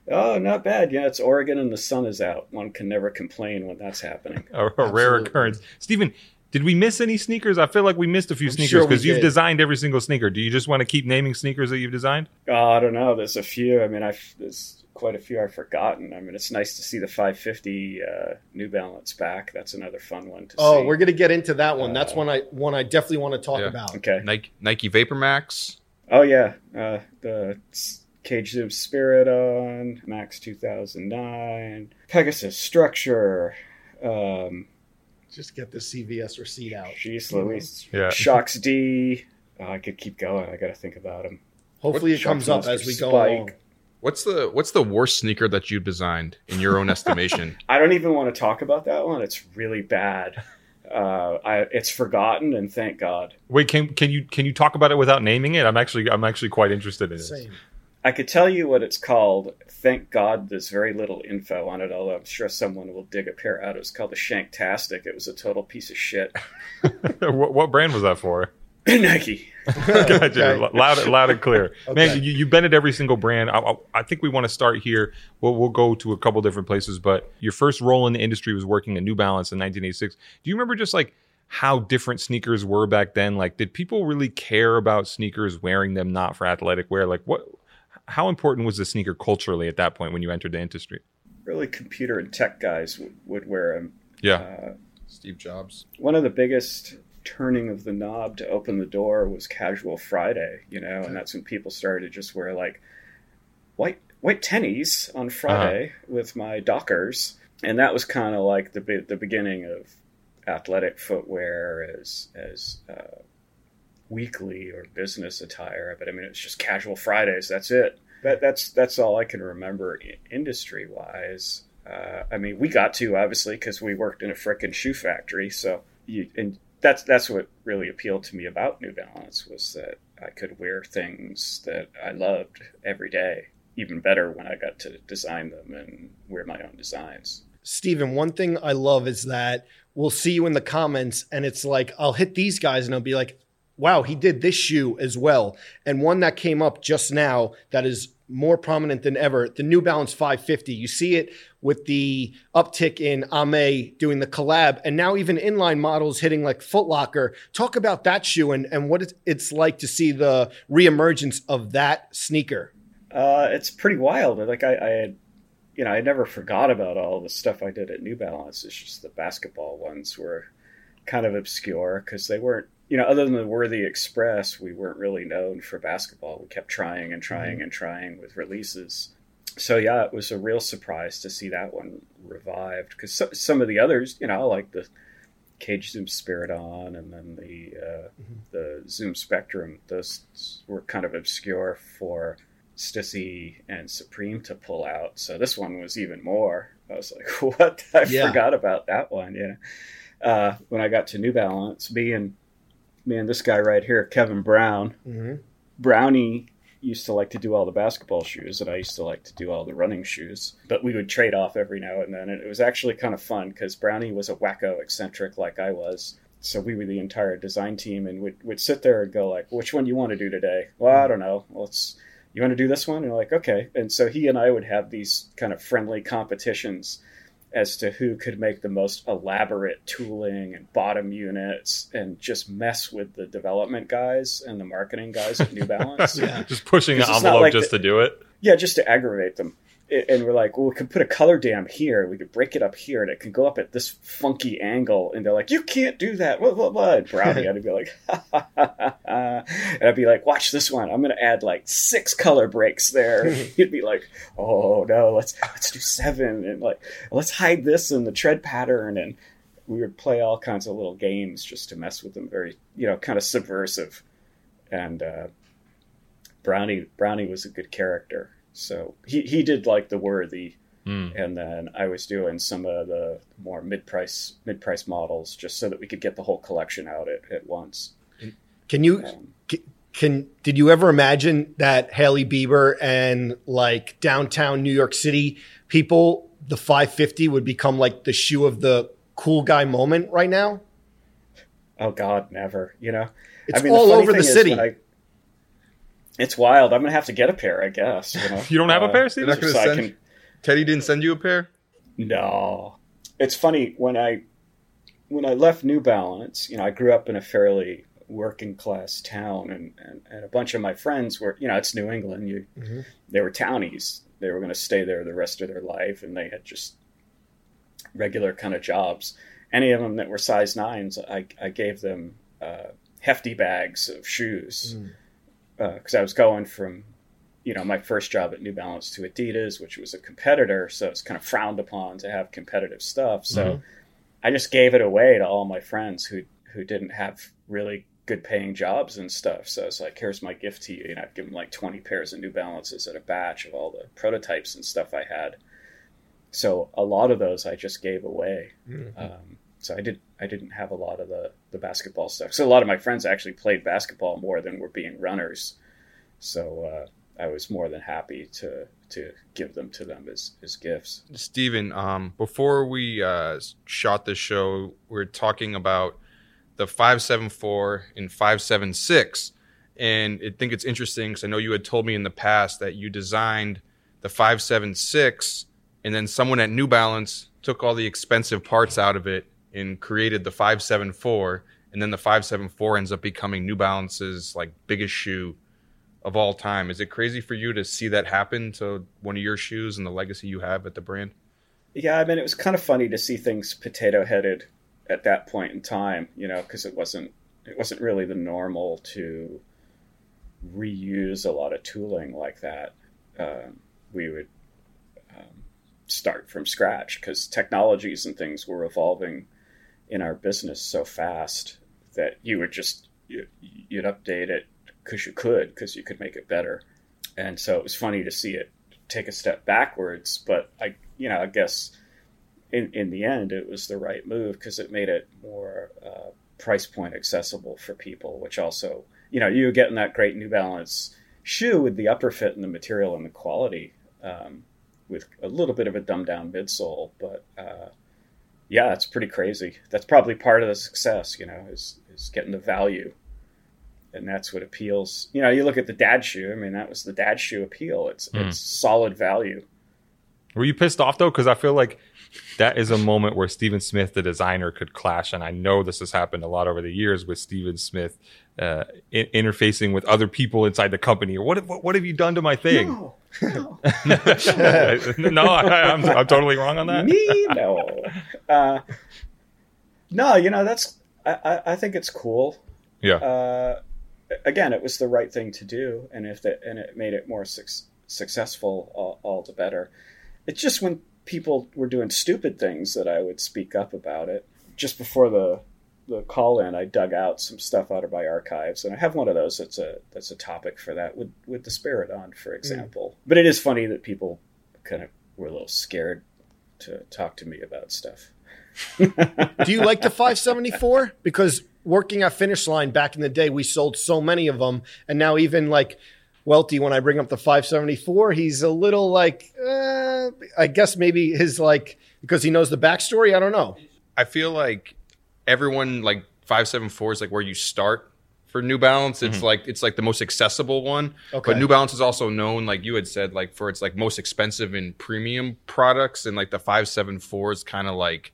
Oh, not bad. Yeah, it's Oregon and the sun is out. One can never complain when that's happening. a, a rare occurrence. Steven, did we miss any sneakers? I feel like we missed a few I'm sneakers sure because you've did. designed every single sneaker. Do you just want to keep naming sneakers that you've designed? Oh, I don't know. There's a few. I mean, I've there's quite a few I've forgotten. I mean, it's nice to see the 550 uh, New Balance back. That's another fun one to Oh, see. we're gonna get into that one. That's Uh, one I one I definitely want to talk Yeah. about. okay. Nike Nike Vapor Max. Oh yeah, uh, the s- Cage Zoom Spiridon Max 2009, Pegasus Structure. Um, Just get the CVS receipt out. Jeez Louise. Yeah. Shox D. Oh, I could keep going. I got to think about him. Hopefully, it comes up as we go Spike. along. What's the what's the worst sneaker that you designed in your own estimation? I don't even want to talk about that one. It's really bad. Uh, I, it's forgotten, and thank God. Wait, can can you can you talk about it without naming it? I'm actually I'm actually quite interested in it. Same. I could tell you what it's called. Thank God there's very little info on it, although I'm sure someone will dig a pair out. It was called the Shanktastic. It was a total piece of shit. what, what brand was that for? Nike. Gotcha. Okay. Loud, loud and clear. Okay. Man, you, you've been at every single brand. I, I, I think we want to start here. We'll, we'll go to a couple different places, but your first role in the industry was working at New Balance in 1986. Do you remember just like how different sneakers were back then? Like, did people really care about sneakers wearing them not for athletic wear? Like, what? How important was the sneaker culturally at that point when you entered the industry? Really, computer and tech guys would, would wear them. Yeah, Uh, Steve Jobs. one of the biggest turning of the knob to open the door was casual friday you know and that's when people started to just wear like white white tennies on friday with my dockers and that was kind of like the be- the beginning of athletic footwear as as uh, weekly or business attire but i mean it's just casual fridays that's it that that's that's all i can remember industry wise uh, I mean, we got to obviously because we worked in a frickin' shoe factory. So you and that's that's what really appealed to me about New Balance was that I could wear things that I loved every day. Even better when I got to design them and wear my own designs. Steven, one thing I love is that we'll see you in the comments and it's like, I'll hit these guys and I'll be like, wow, he did this shoe as well. And one that came up just now that is more prominent than ever, the New Balance 550. You see it with the uptick in Aimé doing the collab and now even inline models hitting like Foot Locker. Talk about that shoe and, and what it's like to see the reemergence of that sneaker. Uh, it's pretty wild. Like I, I had, you know, I never forgot about all the stuff I did at New Balance. It's just the basketball ones were kind of obscure because they weren't, you know, other than the Worthy Express, we weren't really known for basketball. We kept trying and trying and trying with releases. So yeah, it was a real surprise to see that one revived because so, some of the others, you know, like the Cage Zoom Spiridon, and then the uh, the Zoom Spectrum, those were kind of obscure for Stussy and Supreme to pull out. So this one was even more. I was like, what? I Yeah. forgot about that one. You know, uh, when I got to New Balance, me and this guy right here, Kevin Brown, Mhm. Brownie used to like to do all the basketball shoes, and I used to like to do all the running shoes. But we would trade off every now and then, and it was actually kind of fun because Brownie was a wacko eccentric like I was. So we were the entire design team, and would would sit there and go like, "Which one do you want to do today?" Well, I don't know. Let's. you want to do this one? And you're like, okay. And so he and I would have these kind of friendly competitions. As to who could make the most elaborate tooling and bottom units and just mess with the development guys and the marketing guys at New Balance. Yeah. Just pushing the 'Cause it's not envelope like just the- to do it. Yeah, just to aggravate them. And we're like, well, we could put a color dam here. We could break it up here, and it can go up at this funky angle. And they're like, you can't do that. What, what, what? And Brownie, I'd be like, ha, ha, ha, ha, and I'd be like, watch this one. I'm going to add like six color breaks there. He'd be like, oh no, let's let's do seven, and like let's hide this in the tread pattern. And we would play all kinds of little games just to mess with them. Very, you know, kind of subversive. And uh, Brownie Brownie was a good character. So he, he did like the worthy, Mm. and then I was doing some of the more mid price mid price models just so that we could get the whole collection out at, at once. Can you Um, c- can did you ever imagine that Hailey Bieber and like downtown New York City people, the 550 would become like the shoe of the cool guy moment right now? oh God, never. You know, It's the all funny over the thing is city. I- it's wild. I'm gonna have to get a pair, I guess. You, know? You don't have a Uh, pair, You're not gonna so send- can- Teddy didn't send you a pair. No, it's funny when I when I left New Balance. You know, I grew up in a fairly working class town, and, and, and a bunch of my friends were. You know, it's New England. You Mhm. they were townies. They were going to stay there the rest of their life, and they had just regular kind of jobs. Any of them that were size nines, I, I gave them uh, hefty bags of shoes Mm. Because I was going from, you know, my first job at New Balance to Adidas, which was a competitor, so it's kind of frowned upon to have competitive stuff. So Mhm. I just gave it away to all my friends who who didn't have really good paying jobs and stuff. So it's like, here's my gift to you, and I'd give them like 20 pairs of New Balances at a batch of all the prototypes and stuff I had. So a lot of those I just gave away. Mhm. Um, so I did. I didn't have a lot of the the basketball stuff. So a lot of my friends actually played basketball more than were being runners. So uh, I was more than happy to to give them to them as as gifts. Steven, um, before we uh, shot this show, we are talking about the 574 and 576. And I think it's interesting because I know you had told me in the past that you designed the 576 and then someone at New Balance took all the expensive parts out of it and created the 574. And then the 574 ends up becoming New Balance's like biggest shoe of all time. Is it crazy for you to see that happen to one of your shoes and the legacy you have at the brand? Yeah, I mean, it was kind of funny to see things potato headed at that point in time, you know, because it wasn't it wasn't really the normal to reuse a lot of tooling like that. Um, we would um, start from scratch because technologies and things were evolving in our business so fast that you would just you, you'd update it because you could because you could make it better. And so it was funny to see it take a step backwards but i you know i guess in, in the end it was the right move because it made it more uh, price point accessible for people which also you know you were getting that great new balance shoe with the upper fit and the material and the quality um, with a little bit of a dumbed down midsole but uh, yeah it's pretty crazy that's probably part of the success you know is, is getting the value and that's what appeals. You know, you look at the dad shoe. I mean, that was the dad shoe appeal. It's Mm. it's solid value. Were you pissed off though? Because I feel like that is a moment where Steven Smith, the designer, could clash, and I know this has happened a lot over the years with Steven Smith uh, in- interfacing with other people inside the company. Or what, what what have you done to my thing? No, no, no, I, I'm, I'm totally wrong on that. me no. Uh, no, you know that's. I, I, think it's cool. Yeah, Uh, again, it was the right thing to do, and if the, and it made it more suc successful, all, all the better. It's just when people were doing stupid things that I would speak up about it. Just before the the call in, I dug out some stuff out of my archives, and I have one of those that's a that's a topic for that with with the Spiridon, for example. But it is funny that people kind of were a little scared to talk to me about stuff. Do you like the 574? Because working at Finish Line back in the day, we sold so many of them, and now even like Welty, when I bring up the 574, he's a little like, uh, I guess maybe his like because he knows the backstory. I don't know. I feel like everyone like 574 is like where you start for for New Balance. It's Mhm. like it's like the most accessible one. Okay. But New Balance is also known, like you had said, like for its like most expensive and premium products, and like the five seven four is kind of like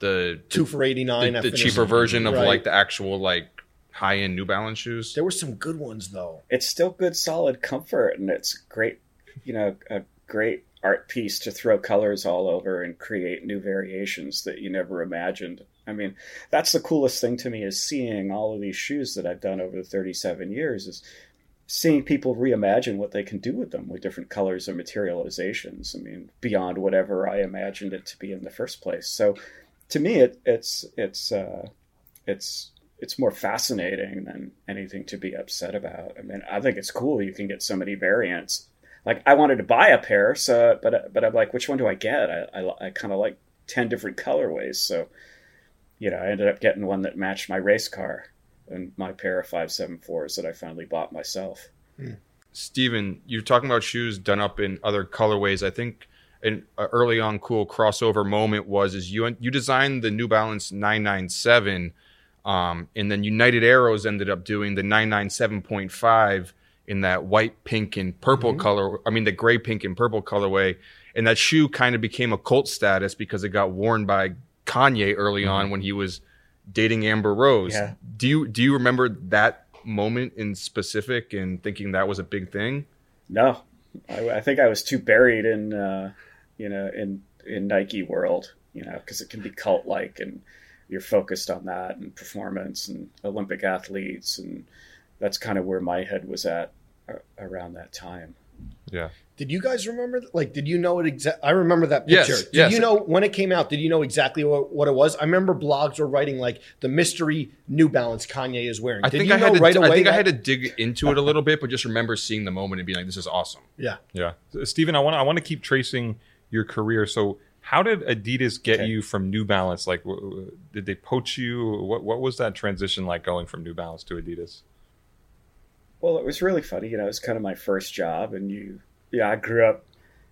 the Two for eighty nine. the, the cheaper version of like the actual like high end New Balance shoes. There were some good ones though. it's still good solid comfort and it's great you know a great art piece to throw colors all over and create new variations that you never imagined i mean that's the coolest thing to me is seeing all of these shoes that i've done over the 37 years is seeing people reimagine what they can do with them with different colors and materializations i mean beyond whatever i imagined it to be in the first place so to me it, it's it's uh, it's it's more fascinating than anything to be upset about. I mean, I think it's cool you can get so many variants. Like I wanted to buy a pair, so but but I'm like, which one do I get? I I, I kind of like ten different colorways, so you know, I ended up getting one that matched my race car and my pair of five seven fours that I finally bought myself. Steven, you're talking about shoes done up in other colorways. I think an early on cool crossover moment was is you you designed the New Balance 997 um, and then United Arrows ended up doing the 997.5 in that white, pink, and purple color. I mean, the gray, pink, and purple colorway. And that shoe kind of became a cult status because it got worn by Kanye early on when he was dating Amber Rose. Yeah. Do you do you remember that moment in specific and thinking that was a big thing? No, I, I think I was too buried in uh, you know in in Nike world, you know, because it can be cult like and you're focused on that and performance and Olympic athletes and that's kind of where my head was at around that time. Yeah. Did you guys remember? Like, did you know it exactly? I remember that picture. Yes, picture. Did yes. you know when it came out? Did you know exactly what, what it was? I remember blogs were writing like the mystery New Balance Kanye is wearing. I did think you I know had to, right away? I think I had to dig into it a little bit, but just remember seeing the moment and being like, "This is awesome." Yeah. Yeah, Steven, I want I want to keep tracing your career. So, how did Adidas get Okay. you from New Balance? Like, w- w- did they poach you? What what was that transition like going from New Balance to Adidas? Well, it was really funny. You know, it was kind of my first job, and you, yeah, I grew up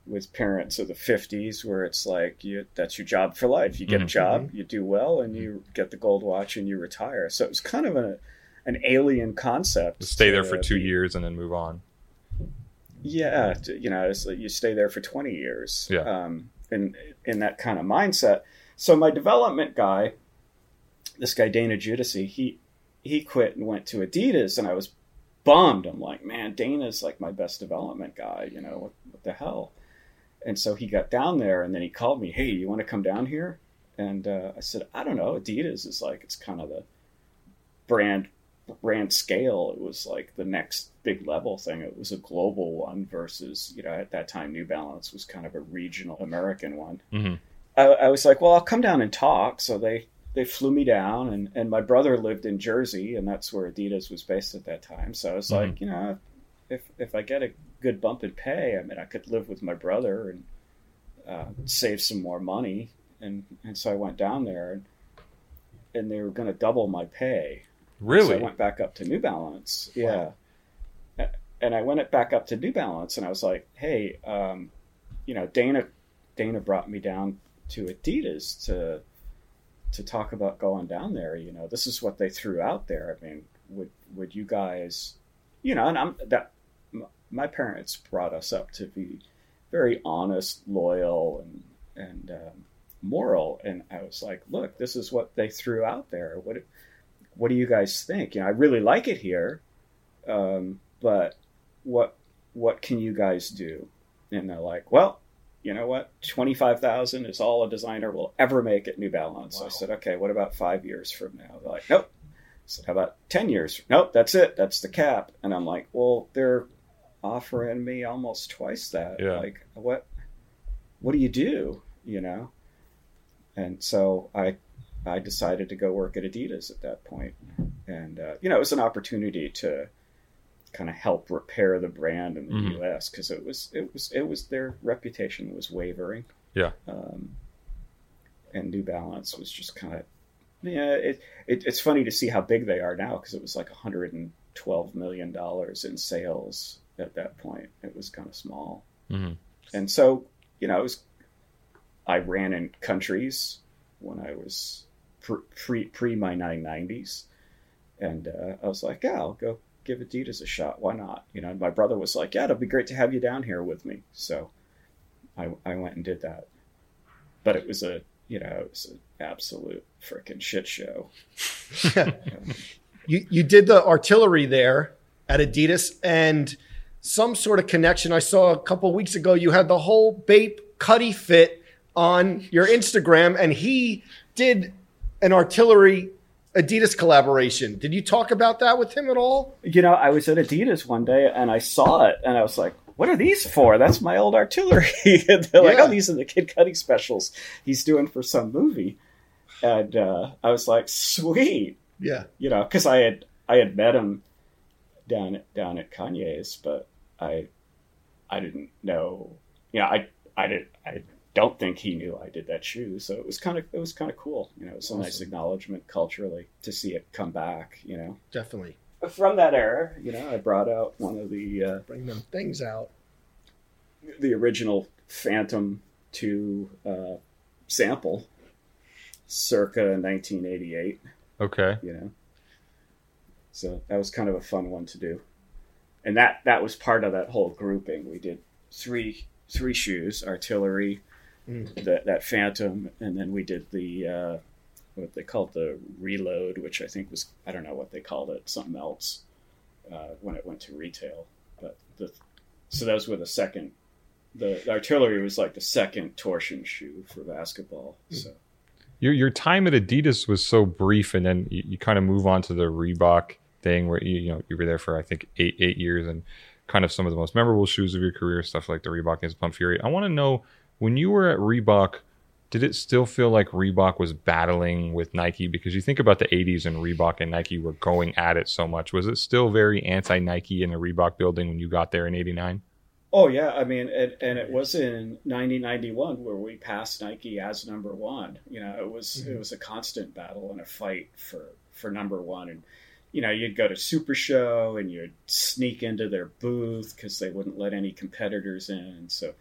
with parents of the '50s, where it's like you, that's your job for life. You get a Mhm. job, you do well, and you get the gold watch, and you retire. So it was kind of a, an alien concept. Stay there for two be- years and then move on. Yeah, to- you know, it's like you stay there for 20 years. Yeah. Um, in in that kind of mindset. So my development guy, this guy Dana Judici, he he quit and went to Adidas, and I was bummed. I'm like, man, Dana's like my best development guy. You know what, what the hell? And so he got down there, and then he called me, hey, you want to come down here? And uh, I said, I don't know. Adidas is like it's kind of the brand brand scale. It was like the next big level thing. It was a global one versus you know at that time New Balance was kind of a regional American one. Mhm. I, I was like, well, I'll come down and talk. So they they flew me down, and and my brother lived in Jersey, and that's where Adidas was based at that time. So I was like, you know, if if I get a good bump in pay, I mean, I could live with my brother and uh, save some more money. And and so I went down there, and and they were going to double my pay. Really? So I went back up to New Balance. Yeah. And I went back up to New Balance and I was like, hey, um, you know, Dana Dana brought me down to Adidas to to talk about going down there. You know, this is what they threw out there. I mean, would would you guys, you know, and I'm that my parents brought us up to be very honest, loyal, and and um, moral. And I was like, look, this is what they threw out there. What what do you guys think? You know, I really like it here, um, but what what can you guys do? And they're like, well, you know what? Twenty five thousand is all a designer will ever make at New Balance. I said, okay, what about five years from now? They're like, nope. I said, how about ten years? Nope, that's it. That's the cap. And I'm like, well, they're offering me almost twice that. Yeah. Like, what? What do you do? You know? And so I I decided to go work at Adidas at that point. point, and uh, you know it was an opportunity to kind of help repair the brand in the Mhm. U.S. because it was it was it was their reputation was wavering. Yeah. Um, and New Balance was just kind of yeah. It, it it's funny to see how big they are now because it was like 112 million dollars in sales at that point. It was kind of small Mhm. and so you know, it was I ran in countries when I was pre pre, pre my 990s, and uh, I was like, yeah, I'll go give Adidas a shot. Why not? You know, my brother was like, yeah, it'll be great to have you down here with me. So I, I went and did that. But it was a, you know, it was an absolute freaking shit show. you you did the artillery there at Adidas and some sort of connection. I saw a couple weeks ago you had the whole Bape Cudi fit on your Instagram, and he did an artillery Adidas collaboration. Did you talk about that with him at all? You know, I was at Adidas one day and I saw it, and I was like, "What are these for?" That's my old artillery. and they're like, "Oh, these are the Kid Cudi specials he's doing for some movie," and uh, I was like, "Sweet." Yeah. you know, because I had I had met him down at, down at Kanye's, but I I didn't know. Yeah, I I didn't I don't think he knew I did that shoe, so it was kind of it was kind of cool. You know, it was a nice acknowledgement culturally to see it come back. You know, Definitely. from that era, you know, I brought out one of the uh, Bring them things out. the original Phantom Two uh, sample, circa 1988. Okay. you know. So that was kind of a fun one to do, and that that was part of that whole grouping. We did three three shoes, artillery, Mm. that that Phantom, and then we did the uh, what they called the reload, which I think was I don't know what they called it, something else uh, when it went to retail. But the so those were the second. The, the artillery was like the second torsion shoe for basketball. So Your your time at Adidas was so brief, and then you, you kind of move on to the Reebok thing, where you you know you were there for I think eight eight years, and kind of some of the most memorable shoes of your career, stuff like the Reebok Instapump Fury. I want to know when you were at Reebok, did it still feel like Reebok was battling with Nike? Because you think about the '80s and Reebok and Nike were going at it so much. Was it still very anti Nike in the Reebok building when you got there in '89? Oh yeah, I mean, and, and it was in 1991 where we passed Nike as number one. You know, it was mm-hmm. it was a constant battle and a fight for for number one. And you know, you'd go to Super Show and you'd sneak into their booth because they wouldn't let any competitors in. So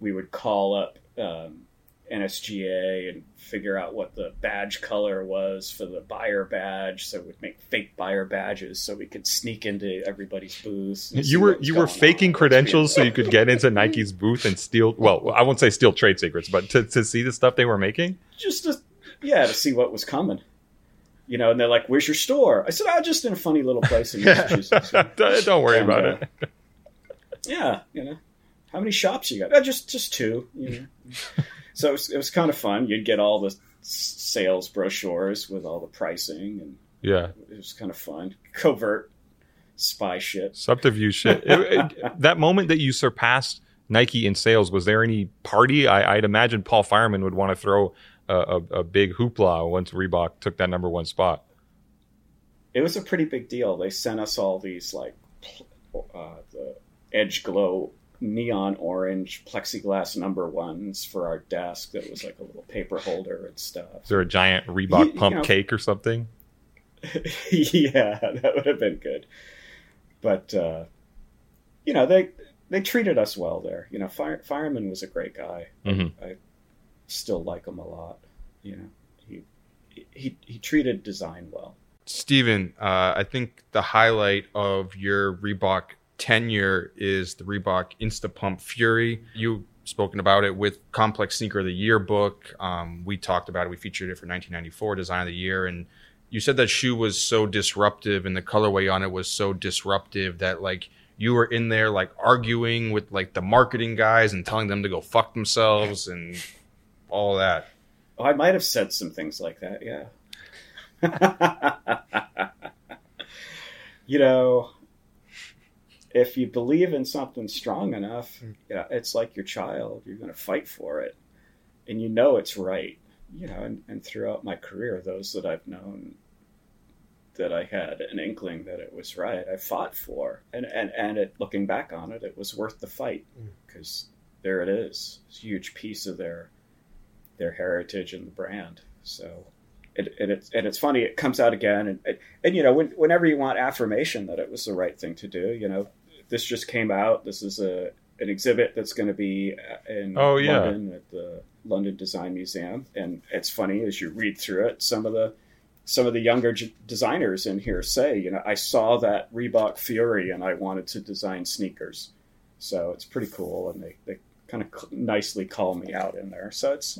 we would call up um, NSGA and figure out what the badge color was for the buyer badge. So we'd make fake buyer badges so we could sneak into everybody's see You were you were faking on. credentials so you could get into Nike's booth and steal. Well, I won't say steal trade secrets, but to, to see the stuff they were making. just to yeah to see what was coming you know and they're like where's your store i said oh just in a funny little place in massachusetts don't don't worry And, about uh, it. yeah you know how many shops you got oh, just just two you know so it was, it was kind of fun you'd get all the sales brochures with all the pricing and Yeah, it was kind of fun covert spy shit subterfuge shit. It- it- that moment that you surpassed Nike in sales, was there any party? I, I'd imagine Paul Fireman would want to throw a, a, a big hoopla once Reebok took that number one spot. it was a pretty big deal. They sent us all these like uh, the Edge Glow neon orange plexiglass number ones for our desk. That was like a little paper holder and stuff. Is there a giant Reebok You- you pump know- cake or something? yeah, that would have been good. But uh, you know they they treated us well there. You know, Fire, Fireman was a great guy. Mhm. I still like him a lot. You know, he he he treated design well. Steven, uh, I think the highlight of your Reebok tenure is the Reebok Instapump Fury. You've spoken about it with Complex Sneaker of the Year book. Um, we talked about it. We featured it for 1994 Design of the Year. And you said that shoe was so disruptive and the colorway on it was so disruptive that, like, you were in there, like, arguing with, like, the marketing guys and telling them to go fuck themselves and all that. Oh, I might have said some things like that, yeah. you know, if you believe in something strong enough, mm. yeah, it's like your child. You're going to fight for it, and you know it's right. You know, and, and throughout my career, those that I've known that I had an inkling that it was right, I fought for, and and and it, looking back on it, it was worth the fight mm. because there it is, it's a huge piece of their their heritage and the brand. So, it, and it's and it's funny. It comes out again, and and, and you know, when, whenever you want affirmation that it was the right thing to do, you know, this just came out. This is a an exhibit that's going to be uh, in Oh, yeah. London at the London Design Museum, and it's funny as you read through it. Some of the some of the younger j- designers in here say, you know, I saw that Reebok Fury and I wanted to design sneakers. So it's pretty cool, and they, they kind of nicely call me out in there. So it's,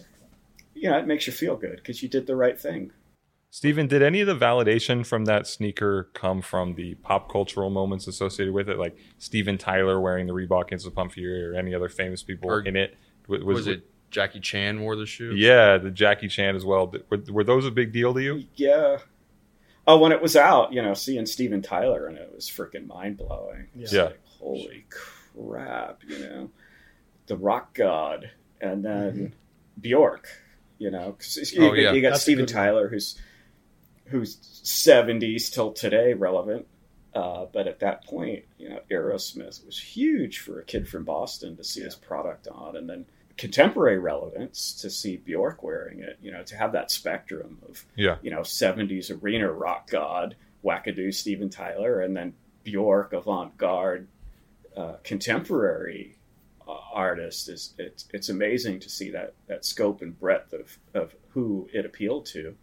you know, it makes you feel good because you did the right thing. Steven, did any of the validation from that sneaker come from the pop cultural moments associated with it, like Steven Tyler wearing the Reebok Instapump Fury, or any other famous people Or- in it? Was, Was, it Jackie Chan wore the shoe? Yeah, the Jackie Chan as well. Were, were those a big deal to you? Yeah. Oh, when it was out, you know, seeing Steven Tyler and it was freaking mind blowing. Yeah. Like, holy crap, you know, the rock god, and then mm-hmm. Bjork, you know, 'cause oh, you, Oh, yeah. you got That's Steven good. Tyler who's who's seventies till today relevant. Uh, but at that point, you know, Aerosmith was huge for a kid from Boston to see his product on, and then contemporary relevance to see Bjork wearing it. You know, to have that spectrum of Yeah. you know, 70s arena rock god, wackadoo Steven Tyler, and then Bjork, avant garde, uh, contemporary uh, artist. Is it's it's amazing to see that that scope and breadth of of who it appealed to.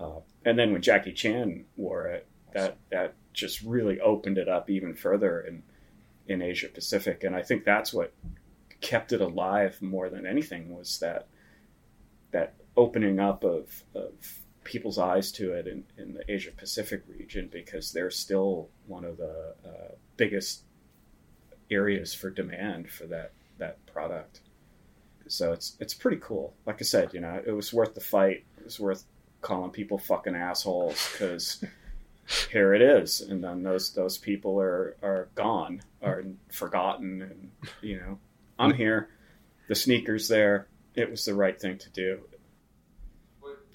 Uh, and then when Jackie Chan wore it, that that just really opened it up even further in in Asia Pacific. And I think that's what kept it alive more than anything was that that opening up of, of people's eyes to it in, in the Asia Pacific region because they're still one of the uh, biggest areas for demand for that that product. So it's it's pretty cool. Like I said, you know, it was worth the fight. It was worth calling people fucking assholes because here it is, and then those those people are are gone, are forgotten, and you know, I'm here. The sneakers there. It was the right thing to do.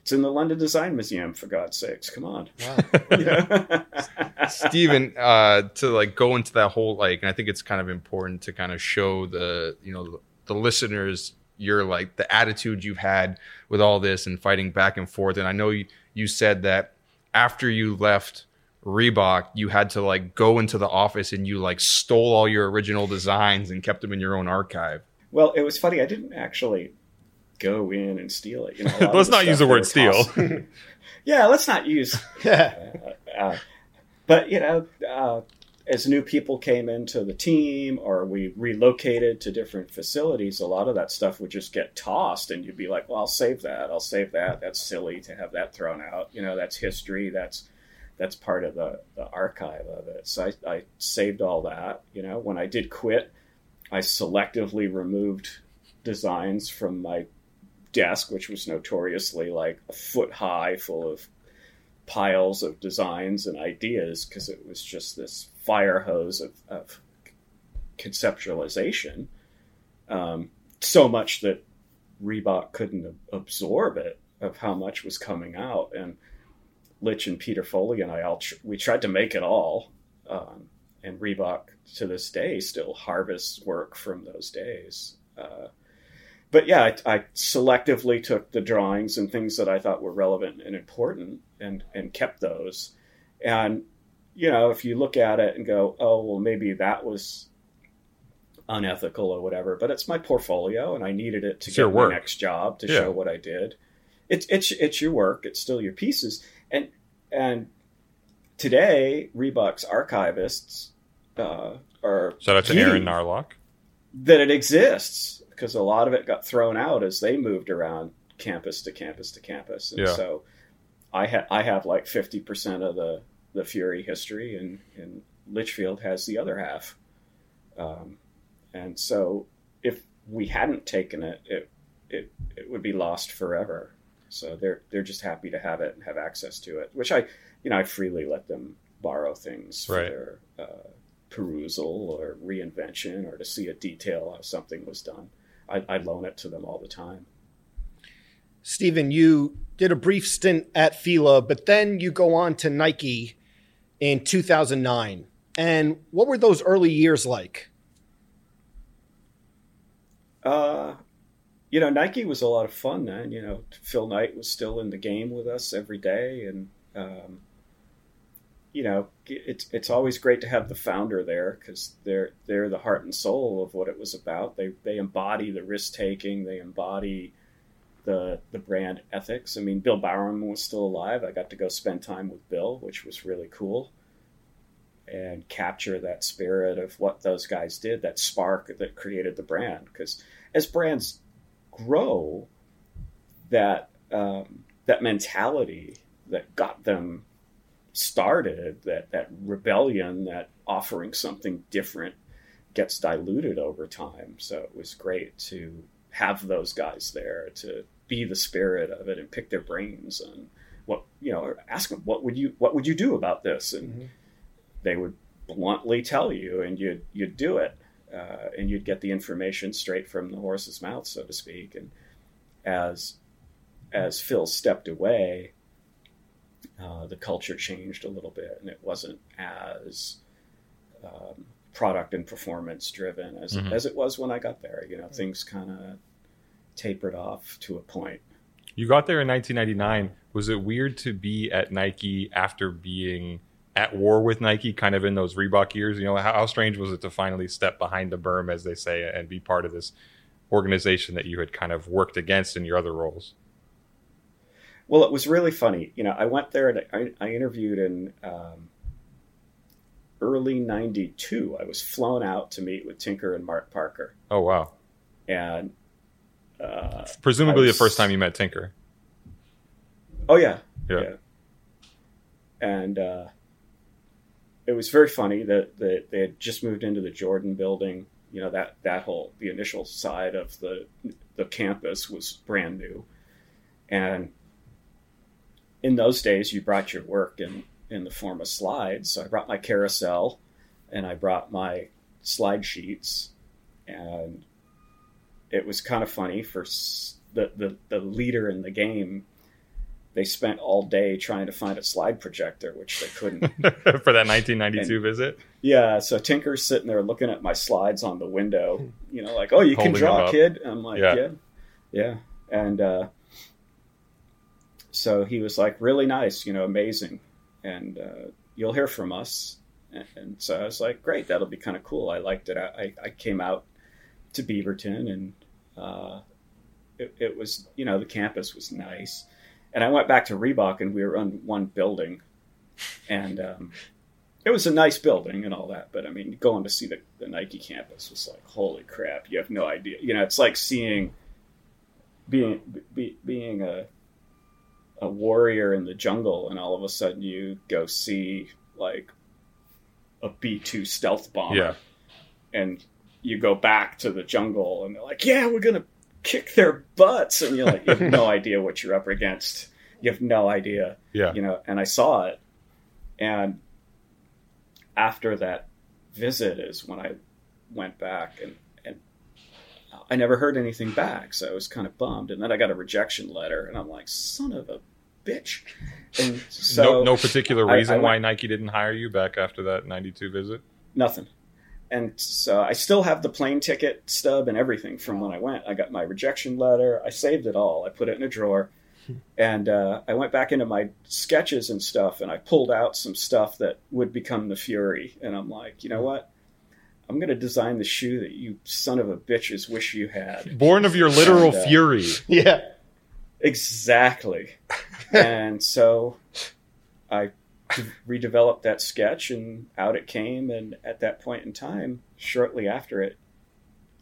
It's in the London Design Museum, for God's sakes. Come on. Wow. Yeah. Steven, uh, to like go into that whole like, and I think it's kind of important to kind of show the you know the listeners your like the attitude you've had with all this and fighting back and forth. And I know you, you said that after you left Reebok, you had to like go into the office and you like stole all your original designs and kept them in your own archive. Well, it was funny. I didn't actually go in and steal it. You know, a lot of Let's not use the word steal. tossed- yeah, let's not use. Yeah. Uh, but you know, uh, as new people came into the team or we relocated to different facilities, a lot of that stuff would just get tossed, and you'd be like, "Well, I'll save that. I'll save that. That's silly to have that thrown out. You know, that's history. That's that's part of the, the archive of it." So I, I saved all that. You know, when I did quit, I selectively removed designs from my desk, which was notoriously like a foot high, full of piles of designs and ideas, because it was just this fire hose of, of conceptualization. Um, so much that Reebok couldn't ab- absorb it of how much was coming out, and Litch and Peter Foley and I all tr- we tried to make it all, um, and Reebok to this day still harvests work from those days. Uh, but yeah, I, I selectively took the drawings and things that I thought were relevant and important, and and kept those. And you know, if you look at it and go, oh well, maybe that was unethical or whatever, but it's my portfolio, and I needed it to It's get my next job to Yeah. show what I did. It's it's it's your work. It's still your pieces, and and today Reebok's archivists uh, are Shout out to Aaron Narlock. that it exists because a lot of it got thrown out as they moved around campus to campus to campus, and Yeah. so I ha- I have like fifty percent of the the Fury history, and and Litchfield has the other half. Um, and so if we hadn't taken it, it it it would be lost forever. So they're they're just happy to have it and have access to it, which I you know I freely let them borrow things for Right. their uh, perusal or reinvention or to see a detail how something was done. I, I loan it to them all the time. Steven, you did a brief stint at Fila, but then you go on to Nike in 2009. And what were those early years like? Uh, you know, Nike was a lot of fun then. You know, Phil Knight was still in the game with us every day, and um, you know, it's it's always great to have the founder there because they're they're the heart and soul of what it was about. They they embody the risk taking. They embody the the brand ethics. I mean, Bill Bowerman was still alive. I got to go spend time with Bill, which was really cool, and capture that spirit of what those guys did, that spark that created the brand. Because as brands grow, that um, that mentality that got them started, that that rebellion, that offering something different, gets diluted over time. So it was great to have those guys there to be the spirit of it and pick their brains and what you know or ask them what would you what would you do about this and Mhm. they would bluntly tell you and you'd you'd do it uh, and you'd get the information straight from the horse's mouth so to speak and as as Phil stepped away uh, the culture changed a little bit and it wasn't as um, product and performance driven as, Mhm. as it was when I got there you know things kind of tapered off to a point You got there in 1999. Was it weird to be at Nike after being at war with Nike, kind of in those Reebok years? You know, how, how strange was it to finally step behind the berm, as they say, and be part of this organization that you had kind of worked against in your other roles? Well, it was really funny. You know, I went there and I, I interviewed in um, early '92. I was flown out to meet with Tinker and Mark Parker, Oh wow! and uh, Presumably I the first time you met Tinker. oh yeah, Yeah. and uh, it was very funny that, that they had just moved into the Jordan building. You know that that whole the initial side of the the campus was brand new, and in those days you brought your work in in the form of slides. So I brought my carousel, and I brought my slide sheets, and it was kind of funny for the the, the leader in the game they spent all day trying to find a slide projector, which they couldn't. For that 1992 visit, yeah, so Tinker's sitting there looking at my slides on the window, you know, like, "Oh, you can Holding draw, kid." I'm like, Yeah. "Yeah, yeah," and uh, so he was like, "Really nice, you know, amazing," and uh, you'll hear from us. And, and so I was like, "Great, that'll be kind of cool." I liked it. I, I came out to Beaverton, and uh, it, it was, you know, the campus was nice. And I went back to Reebok, and we were on one building, and um, it was a nice building and all that. But I mean, going to see the, the Nike campus was like, holy crap! You have no idea. You know, it's like seeing being be, being a a warrior in the jungle, and all of a sudden you go see like a B two stealth bomber, yeah, and you go back to the jungle, and they're like, yeah, we're gonna kick their butts, and you're like, you have no idea what you're up against. You have no idea yeah. you know, and I saw it. And after that visit is when I went back and, and I never heard anything back. So I was kind of bummed. And then I got a rejection letter and I'm like, son of a bitch. And so no, no particular reason I why went- Nike didn't hire you back after that 92 visit. nothing. And so I still have the plane ticket stub and everything from when I went. I got my rejection letter. I saved it all. I put it in a drawer. And uh, I went back into my sketches and stuff, and I pulled out some stuff that would become the Fury. And I'm like, you know what? I'm going to design the shoe that you son of a bitches wish you had. Born of your literal And, uh, fury. Yeah. Exactly. and so I de- redeveloped that sketch, and out it came. And at that point in time, shortly after it,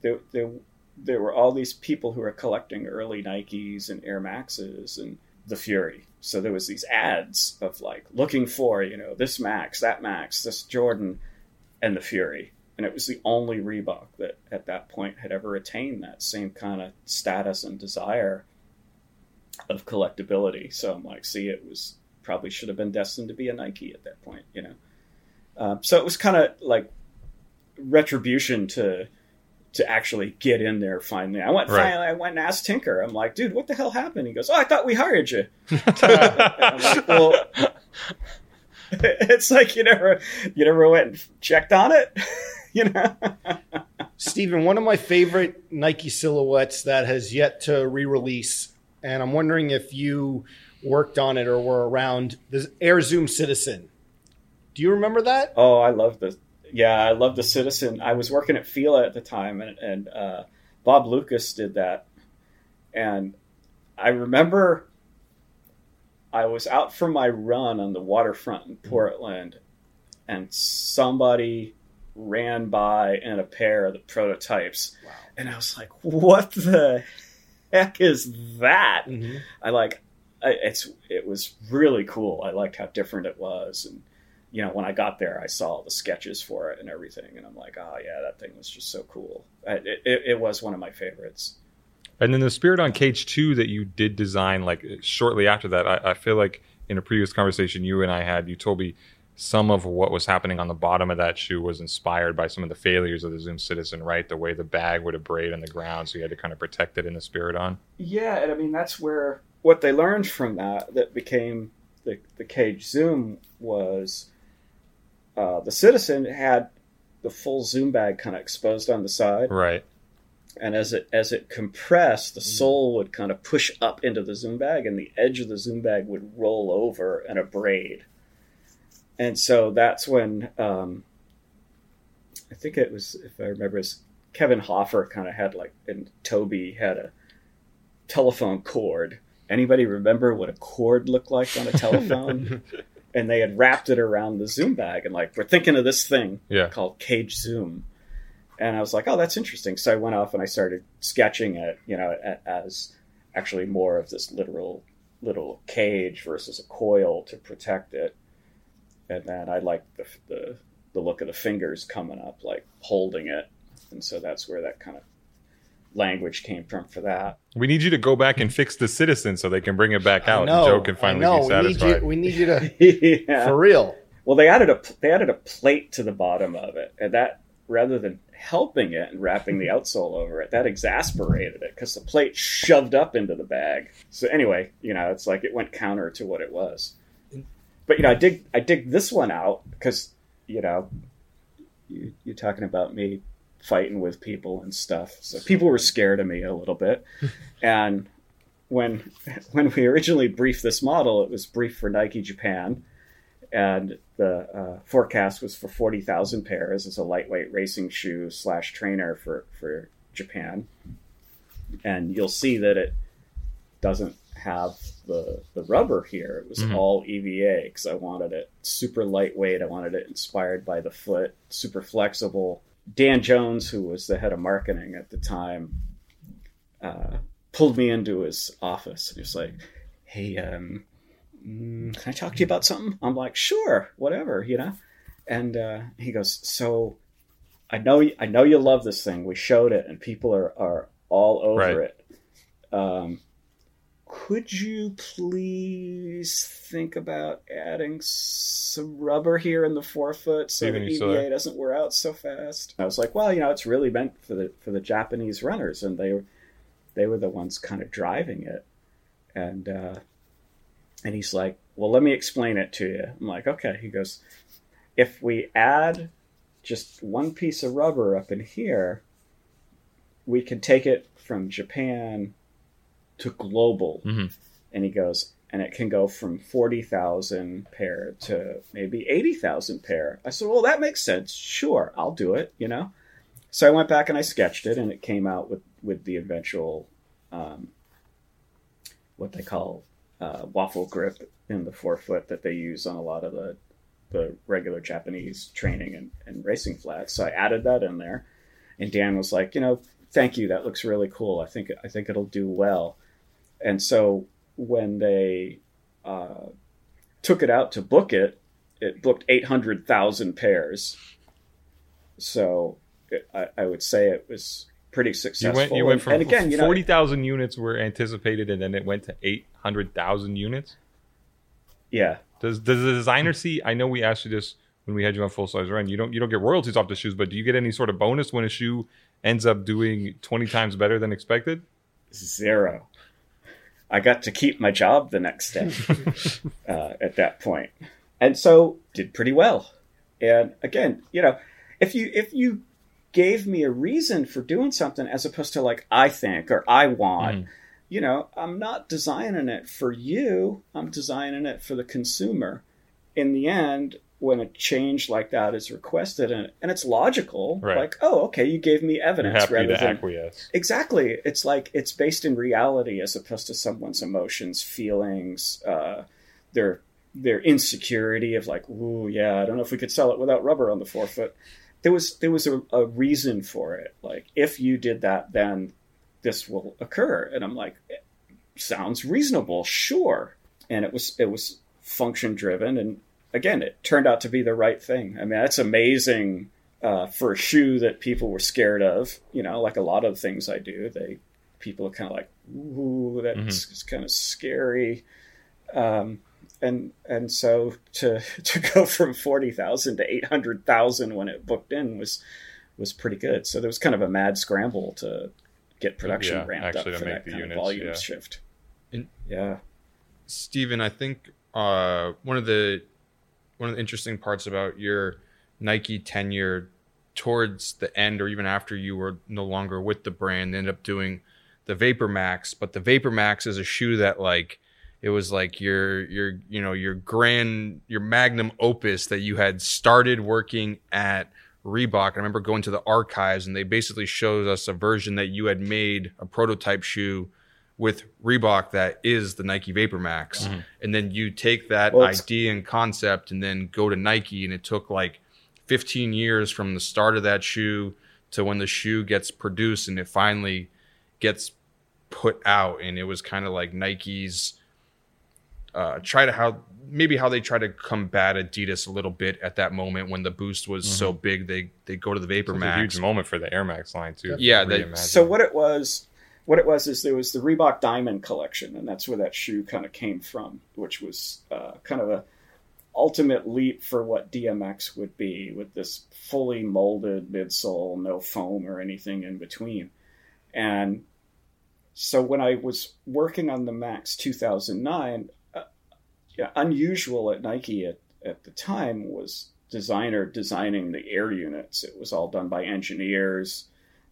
there, there, there were all these people who were collecting early Nikes and Air Maxes and the Fury. So there was these ads of like looking for, you know, this Max, that Max, this Jordan, and the Fury. And it was the only Reebok that at that point had ever attained that same kind of status and desire of collectability. So I'm like, see, it was probably should have been destined to be a Nike at that point, you know. Um, so it was kind of like retribution to to actually get in there finally. I went Right. finally. I went and asked Tinker. I'm like, dude, what the hell happened? He goes, oh, I thought we hired you. I'm like, well, it's like you never you never went and checked on it, you know. Steven, one of my favorite Nike silhouettes that has yet to re-release, and I'm wondering if you worked on it or were around the Air Zoom Citizen. Do you remember that? Oh, I love the yeah, I love the Citizen. I was working at Fila at the time, and, and uh, Bob Lucas did that, and I remember I was out for my run on the waterfront in Portland, and somebody ran by in a pair of the prototypes, and I was like, "What the heck is that?" Mm-hmm. I like it's it was really cool. I liked how different it was, and you know when I got there, I saw the sketches for it and everything, and I'm like, "Oh yeah, that thing was just so cool." I, it, it, it was one of my favorites. And then the Spiridon Cage 2 that you did design, like shortly after that, I, I feel like in a previous conversation you and I had, you told me some of what was happening on the bottom of that shoe was inspired by some of the failures of the Zoom Citizen, right? The way the bag would abrade on the ground, so you had to kind of protect it in the Spiridon. Yeah, and I mean that's where what they learned from that that became the the cage zoom was uh, the citizen had the full zoom bag kind of exposed on the side, Right. and as it as it compressed, the sole would kind of push up into the zoom bag, and the edge of the zoom bag would roll over and abrade. And so that's when um, I think it was, if I remember, it was Kevin Hoffer kind of had like, and Toby had a telephone cord. Anybody remember what a cord looked like on a telephone? and they had wrapped it around the zoom bag, and like we're thinking of this thing Yeah. called Cage Zoom. And I was like, oh, that's interesting. So I went off and I started sketching it, you know, as actually more of this literal little cage versus a coil to protect it. And then I liked the, the, the look of the fingers coming up, like holding it. And so that's where that kind of language came from for that. We need you to go back and fix the Citizen so they can bring it back out I know, and Joe can I finally know. be We need, you, we need you to, yeah. for real. Well, they added a they added a plate to the bottom of it, and that rather than helping it and wrapping the outsole over it, that exasperated it because the plate shoved up into the bag. So anyway, you know, it's like it went counter to what it was. But you know, I dig I dig this one out because you know, you, you're talking about me fighting with people and stuff. So people were scared of me a little bit, and when when we originally briefed this model, it was briefed for Nike Japan and the uh, forecast was for 40,000 pairs as a lightweight racing shoe slash trainer for, for Japan. And you'll see that it doesn't have the, the rubber here. It was Mhm. all EVA because I wanted it super lightweight. I wanted it inspired by the foot, super flexible. Dan Jones, who was the head of marketing at the time, uh, pulled me into his office and he was like, hey, um, mm, can I talk to you about something? I'm like, sure, whatever, you know. And uh, he goes, so I know I know you love this thing. We showed it, and people are are all over Right. it. Um, could you please think about adding some rubber here in the forefoot so Even the EVA doesn't wear out so fast? I was like, well, you know, it's really meant for the for the Japanese runners, and they were they were the ones kind of driving it. And uh, and he's like, well, let me explain it to you. I'm like, okay. He goes, if we add just one piece of rubber up in here, we can take it from Japan to global. Mhm. And he goes, and it can go from 40,000 pair to maybe 80,000 pair. I said, well, that makes sense. Sure, I'll do it, you know? So I went back and I sketched it, and it came out with, with the eventual, um, what they call uh, waffle grip in the forefoot that they use on a lot of the the regular Japanese training and, and racing flats. So I added that in there, and Dan was like, you know, thank you, that looks really cool. I think I think it'll do well. And so when they uh, took it out to book it, it booked eight hundred thousand pairs. So it, I, I would say it was pretty You successful. went, you went And- from and again, you know, forty thousand units were anticipated, and then it went to eight hundred thousand units. yeah. Does does the designer see? I know we asked you this when we had you on full size run. You don't you don't get royalties off the shoes, but do you get any sort of bonus when a shoe ends up doing twenty times better than expected? zero. I got to keep my job the next day uh, at that point, and so did pretty well. And again, you know, if you if you gave me a reason for doing something as opposed to like I think or I want, Mhm. you know, I'm not designing it for you. I'm designing it for the consumer. In the end, when a change like that is requested and, and it's logical, Right. like, oh, okay, you gave me evidence rather than acquiesce. Exactly. It's like it's based in reality as opposed to someone's emotions, feelings, uh, their their insecurity of like, ooh, yeah, I don't know if we could sell it without rubber on the forefoot. There was there was a, a reason for it. Like, if you did that, then this will occur. And I'm like, sounds reasonable, sure. And it was it was function driven, and again, it turned out to be the right thing. I mean, that's amazing uh, for a shoe that people were scared of. You know, like a lot of things I do, they people are kind of like, "Ooh, that's kind of scary." Um, and and so to to go from forty thousand to eight hundred thousand when it booked in was was pretty good. So there was kind of a mad scramble to get production Yeah, ramped up for that kind units, of volume yeah. shift. And- yeah. Steven, I think uh, one of the one of the interesting parts about your Nike tenure towards the end or even after you were no longer with the brand, ended up doing the Vapor Max. But the Vapor Max is a shoe that like it was like your your you know your grand your magnum opus that you had started working at Reebok. I remember going to the archives and they basically showed us a version that you had made a prototype shoe with Reebok that is the Nike Vapor Max. And then you take that Well, idea and concept and then go to Nike and it took like 15 years from the start of that shoe to when the shoe gets produced and it finally gets put out and it was kind of like Nike's uh, try to how maybe how they try to combat Adidas a little bit at that moment when the boost was so big they they go to the Vapor It was a Max huge moment for the Air Max line too. Yeah, they- So what it was, what it was is there was the Reebok Diamond collection, and that's where that shoe kind of came from, which was uh, kind of a ultimate leap for what DMX would be with this fully molded midsole, no foam or anything in between. And so when I was working on the Max 2009, uh, yeah, unusual at Nike at, at the time was designer designing the air units. It was all done by engineers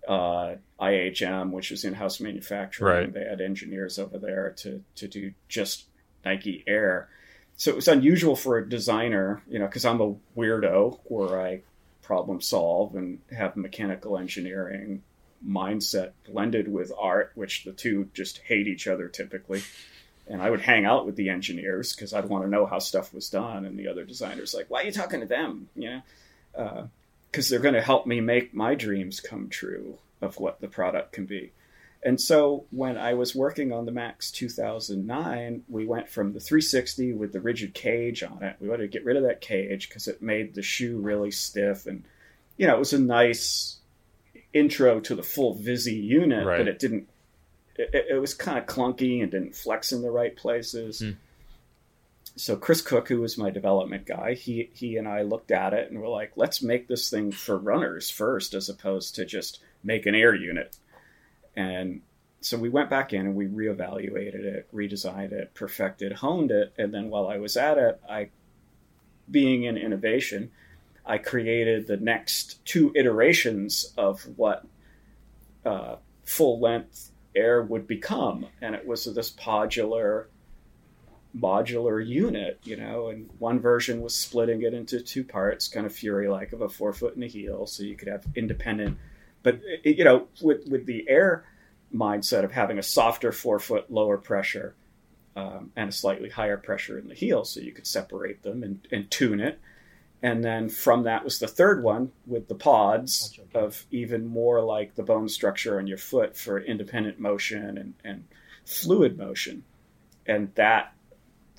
uh, IHM, which is in-house manufacturing. Right. They had engineers over there to to do just Nike Air. So it was unusual for a designer, you know, because I'm a weirdo where I problem solve and have mechanical engineering mindset blended with art, which the two just hate each other typically. And I would hang out with the engineers because I'd want to know how stuff was done, and the other designers like, "Why are you talking to them?" You know, because they're going to help me make my dreams come true of what the product can be. And so when I was working on the Max 2009, we went from the 360 with the rigid cage on it. We wanted to get rid of that cage because it made the shoe really stiff, and you know it was a nice intro to the full Visi unit, Right. but it didn't. It, it was kind of clunky and didn't flex in the right places. Hmm. So Chris Cook, who was my development guy, he he and I looked at it and were like, let's make this thing for runners first, as opposed to just make an air unit. And so we went back in and we reevaluated it, redesigned it, perfected, honed it, and then while I was at it, I, being in innovation, I created the next two iterations of what uh, full length air would become, and it was this modular modular unit, you know, and one version was splitting it into two parts, kind of Fury like of a forefoot and a heel, so you could have independent. But you know, with with the air mindset of having a softer forefoot, lower pressure, um, and a slightly higher pressure in the heel, so you could separate them and, and tune it. And then from that was the third one with the pods of even more like the bone structure on your foot for independent motion and, and fluid motion. And that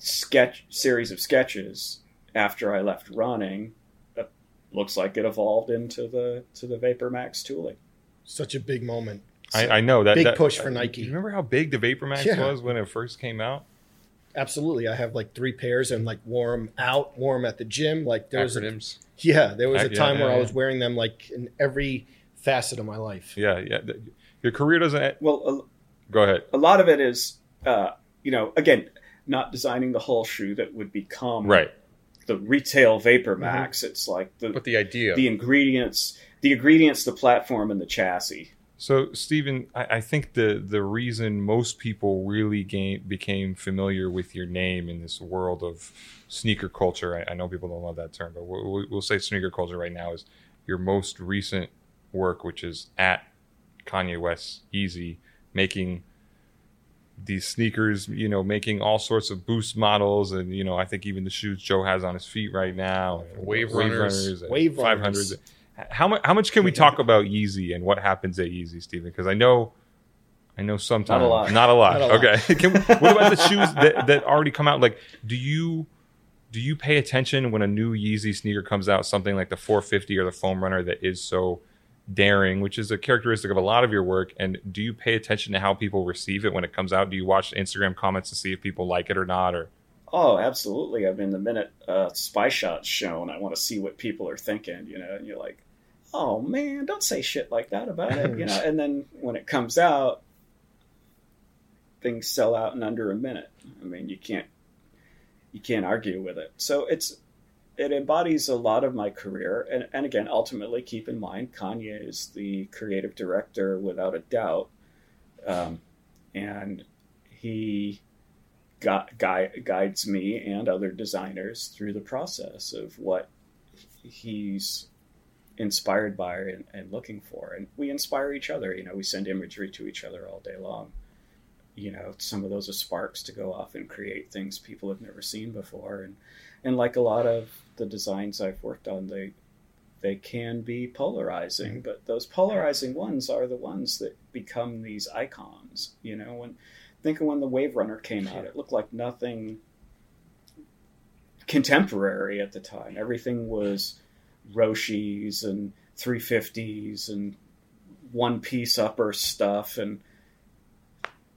sketch series of sketches after I left running uh, looks like it evolved into the to the Vapor Max tooling. Such a big moment. I, I know that Big that- push for uh, Nike. You remember how big the Vapor Max Yeah. was when it first came out? Absolutely. I have like three pairs and like wore 'em out, wore 'em at the gym. Like there was a, yeah, there was a time yeah, where I was wearing them like in every facet of my life. Yeah, yeah. Your career doesn't. Well, Go ahead. a, a lot of it is, uh, you know, again, not designing the whole shoe that would become Right. the retail Vapor mm-hmm. Max. It's like the But the idea. the ingredients, the ingredients, the platform, and the chassis. So, Steven, I, I think the the reason most people really gain, became familiar with your name in this world of sneaker culture, I, I know people don't love that term, but we'll, we'll say sneaker culture right now is your most recent work, which is at Kanye West Yeezy making these sneakers, you know, making all sorts of boost models, and you know, I think even the shoes Joe has on his feet right now, Wave runners. and Wave five runners. hundreds. How much? How much can we talk about Yeezy and what happens at Yeezy, Steven? Because I know, I know sometimes Not a lot. Not a lot. Not a lot. okay. Can we- what about the shoes that, that already come out? Like, do you do you pay attention when a new Yeezy sneaker comes out, something like the 450 or the Foam Runner that is so daring, which is a characteristic of a lot of your work? And do you pay attention to how people receive it when it comes out? Do you watch Instagram comments to see if people like it or not? Or Oh, absolutely. I mean, the minute uh, Spy Shot's shown, I want to see what people are thinking, you know, and you're like, oh man, don't say shit like that about it, you know. And then when it comes out, things sell out in under a minute. I mean, you can't you can't argue with it. So it's it embodies a lot of my career, and and again, ultimately, keep in mind, Kanye is the creative director without a doubt, um, and he gu- gui- guides me and other designers through the process of what he's inspired by and, and looking for. And we inspire each other. You know, we send imagery to each other all day long. You know, some of those are sparks to go off and create things people have never seen before. And and like a lot of the designs I've worked on, they they can be polarizing, but those polarizing ones are the ones that become these icons. You know, when think of when the Wave Runner came out, it looked like nothing contemporary at the time. Everything was Roshes and 350s and one piece upper stuff. And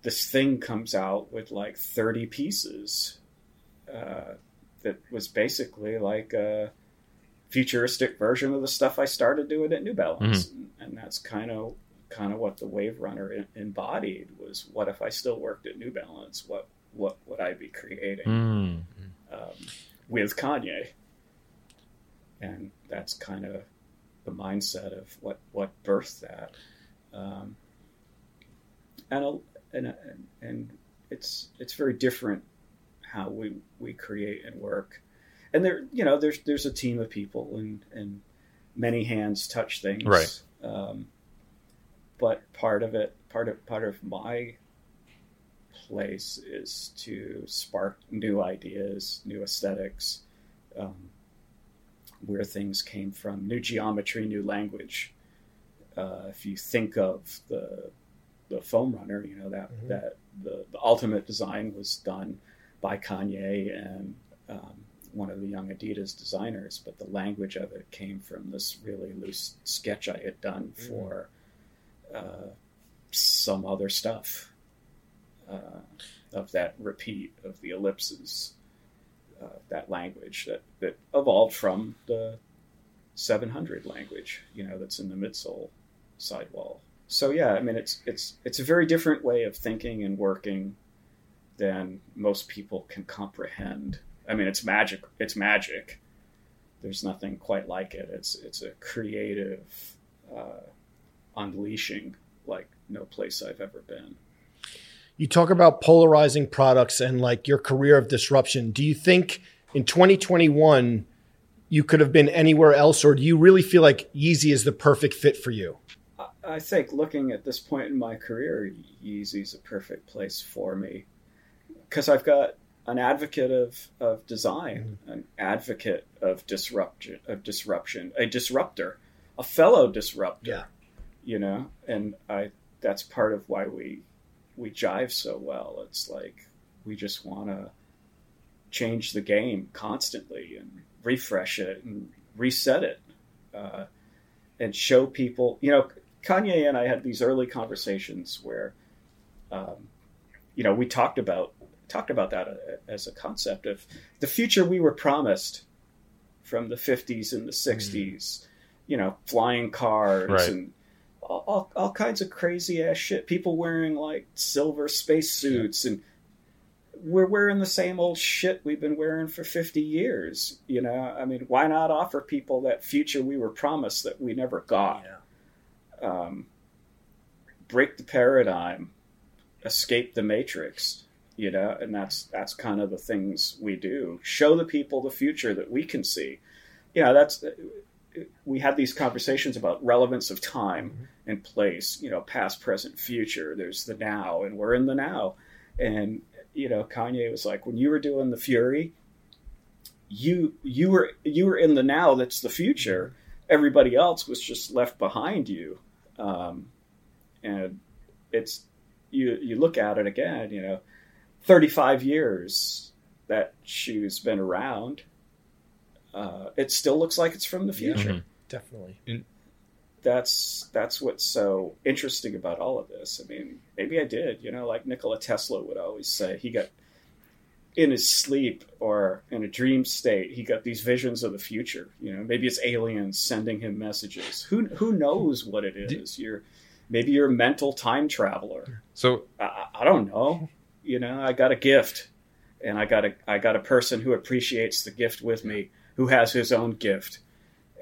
this thing comes out with like 30 pieces uh, that was basically like a futuristic version of the stuff I started doing at New Balance. And that's kind of kind of what the Wave Runner en- embodied was what if I still worked at New Balance? What what would I be creating? um, with Kanye, and that's kind of the mindset of what what birthed that, um, and, a- and and and it's it's very different how we we create and work, and there you know there's there's a team of people and and many hands touch things, Right. Um, but part of it, part of part of my place is to spark new ideas, new aesthetics, um, where things came from, new geometry, new language. Uh, if you think of the the foam runner, you know that Mhm. that the, the ultimate design was done by Kanye and um, one of the young Adidas designers, but the language of it came from this really loose sketch I had done for uh, some other stuff uh, of that repeat of the ellipses, uh, that language that, that evolved from the 700 language, you know, that's in the midsole sidewall. So yeah, I mean, it's it's it's a very different way of thinking and working than most people can comprehend. I mean, it's magic. It's magic. There's nothing quite like it. It's it's a creative uh, unleashing like no place I've ever been. You talk about polarizing products and like your career of disruption. Do you think in 2021 you could have been anywhere else, or do you really feel like Yeezy is the perfect fit for you? I- think looking at this point in my career, Yeezy's a perfect place for me because I've got an advocate of, of design, an advocate of disruption, of disruption, a disruptor, a fellow disruptor. Yeah. You know, and I that's part of why we we jive so well. It's like we just want to change the game constantly and refresh it and reset it uh, and show people. You know, Kanye and I had these early conversations where, um, you know, we talked about talked about that uh, as a concept of the future we were promised from the 50s and the 60s. You know, flying cars Right. and all, all, all kinds of crazy ass shit. People wearing like silver space suits and we're wearing the same old shit we've been wearing for 50 years. You know, I mean, why not offer people that future we were promised that we never got? Um, break the paradigm, escape the matrix, you know, and that's that's kind of the things we do. Show the people the future that we can see. You know, that's we had these conversations about relevance of time and place, you know, past, present, future. There's the now, and we're in the now. And you know, Kanye was like, when you were doing the Fury, you you were you were in the now. That's the future. Everybody else was just left behind you. Um, and it's you you look at it again. You know, 35 years that shoe's been around. Uh, it still looks like it's from the future. Mhm. Definitely. that's that's what's so interesting about all of this. I mean, maybe I did, you know, like Nikola Tesla would always say, he got in his sleep or in a dream state, he got these visions of the future. You know, maybe it's aliens sending him messages. Who who knows what it is? You're maybe you're a mental time traveler. So I, I don't know. You know, I got a gift, and I got a I got a person who appreciates the gift with me, who has his own gift,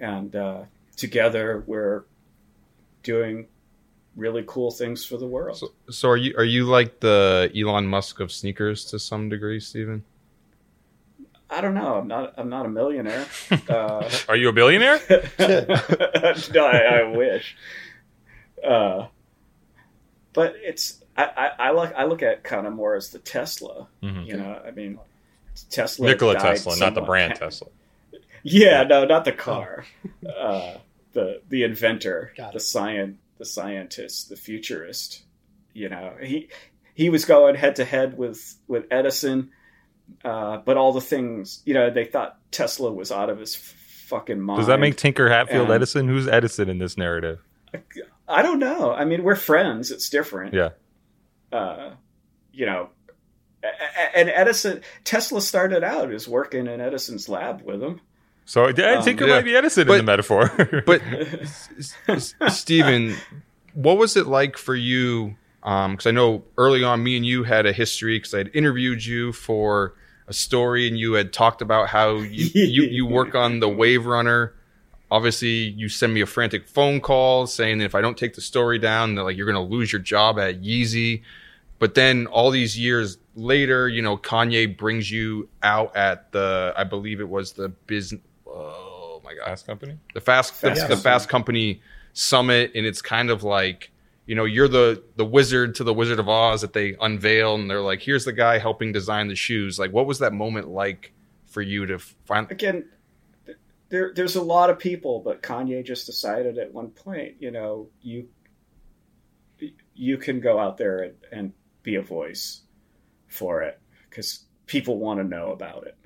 and uh, together we're doing really cool things for the world. So, so are you are you like the Elon Musk of sneakers to some degree, Steven? I don't know. I'm not. I'm not a millionaire. Uh, Are you a billionaire? no, I, I wish. Uh, but it's I, I, I look I look at kind of more as the Tesla. Mhm. You know, I mean, Tesla. Nikola died Tesla, not the brand Tesla. Yeah, no, not the car. Uh, the the inventor, Got the science, the scientist, the futurist. You know, he he was going head to head with with Edison, uh, but all the things you know they thought Tesla was out of his fucking mind. Does that make Tinker Hatfield and- Edison? Who's Edison in this narrative? I don't know. I mean, we're friends. It's different. Yeah. Uh, you know, a- a- and Edison, Tesla started out as working in Edison's lab with him. So yeah, Um, it yeah. might be Edison But- in the metaphor. But S- S- Steven, what was it like for you? Because I know early on, me and you had a history because I had interviewed you for a story, and you had talked about how you you, you work on the Wave Runner. Obviously, you send me a frantic phone call saying that if I don't take the story down, that like you're going to lose your job at Yeezy. But then all these years later, you know, Kanye brings you out at the, I believe it was the business. Oh my god, Fast company. the fast, the, Fast the Company. fast company summit and it's kind of like you know you're the the wizard to the wizard of oz that they unveil and they're like here's the guy helping design the shoes like what was that moment like for you to find Again, there, there's a lot of people, but Kanye just decided at one point, you know, you you can go out there and, and be a voice for it because people want to know about it.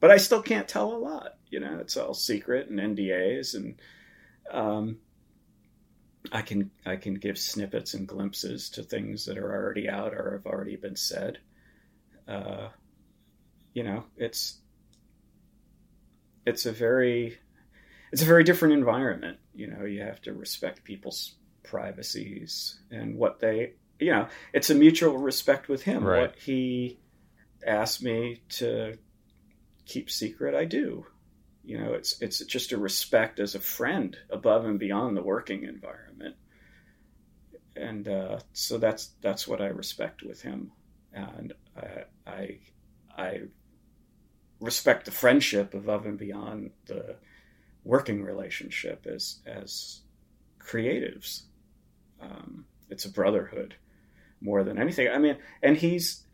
But I still can't tell a lot. You know, it's all secret and NDAs, and um, I can I can give snippets and glimpses to things that are already out or have already been said. Uh, you know, it's it's a very it's a very different environment. You know, you have to respect people's privacies and what they you know, it's a mutual respect with him. Right. What he asked me to keep secret, I do. You know, it's it's just a respect as a friend above and beyond the working environment. And uh, so that's that's what I respect with him, and I I, I respect the friendship above and beyond the working relationship as as creatives. Um, it's a brotherhood more than anything. I mean, and he's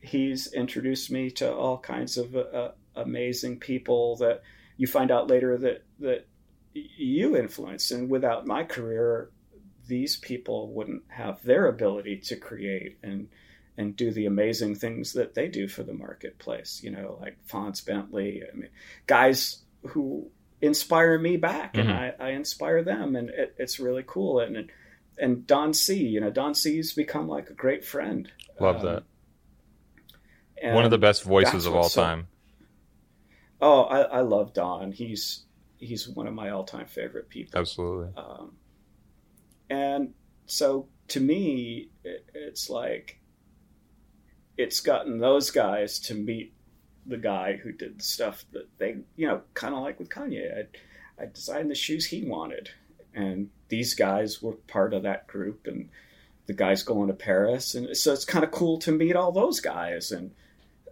he's introduced me to all kinds of uh, amazing people that you find out later that that you influence, and without my career, these people wouldn't have their ability to create and and do the amazing things that they do for the marketplace. You know, like Fonz Bentley. I mean, guys who inspire me back, and Mhm. I, I inspire them, and it, it's really cool. And and Don C. You know, Don C's become like a great friend. Love Um, that. and One of the best voices of all so- time. Oh, I, I love Don. He's he's one of my all time favorite people. Absolutely. Um, and so to me, it, it's like it's gotten those guys to meet the guy who did the stuff that they, you know, kind of like with Kanye. I, I designed the shoes he wanted, and these guys were part of that group, and the guys going to Paris, and so it's kind of cool to meet all those guys and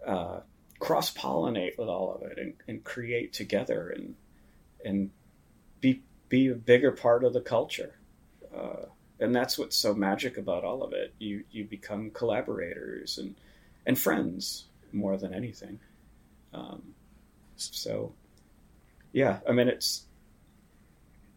uh, cross pollinate with all of it and, and create together and and be be a bigger part of the culture. Uh, and that's what's so magic about all of it. You you become collaborators and and friends more than anything. Um, so, yeah, I mean, it's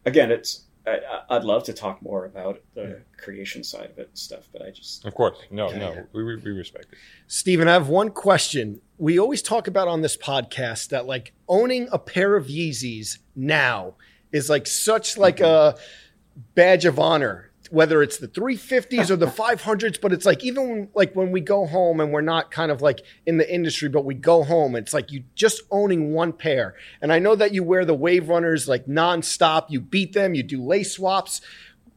again, it's I, I'd love to talk more about the Yeah. creation side of it and stuff, but I just Of course, no, Yeah. no, we, we we respect it. Steven, I have one question. We always talk about on this podcast that like owning a pair of Yeezys now is like such like mm-hmm. a badge of honor, whether it's the 350s or the 500s, but it's like even when, like when we go home and we're not kind of like in the industry, but we go home, it's like you just owning one pair. And I know that you wear the Wave Runners like nonstop, you beat them, you do lace swaps.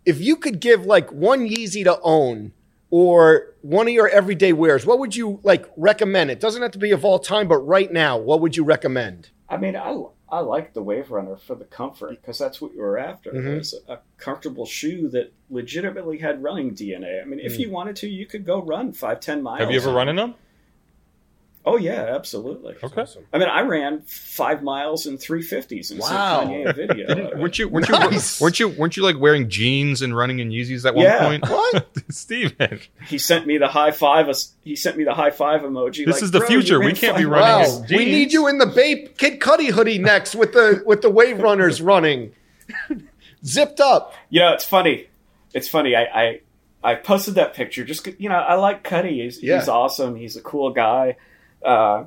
If you could give like one Yeezy to own or one of your everyday wears, what would you like recommend? It doesn't have to be of all time, but right now, what would you recommend? I mean, I, I like the Wave Runner for the comfort because that's what you were after. It was a comfortable shoe that legitimately had running DNA. I mean, if Mm. you wanted to, you could go run five, ten miles. Have you ever run in them? Oh yeah, absolutely. Okay. I mean, I ran five miles in three fifties and Wow. sent Kanye a video. of. Weren't you weren't Nice. you weren't you weren't you like wearing jeans and running in Yeezys at one Yeah. point? What? Steven. he sent me the high five. He sent me the high five emoji. This like, is the future. We can't be running miles." Wow, in we need you in the Bape Kid Cudi hoodie next with the with the Wave Runners running, zipped up. You know, it's funny. It's funny. I I, I posted that picture just 'cause, you know I like Cudi. He's Yeah. he's awesome. He's a cool guy. Uh,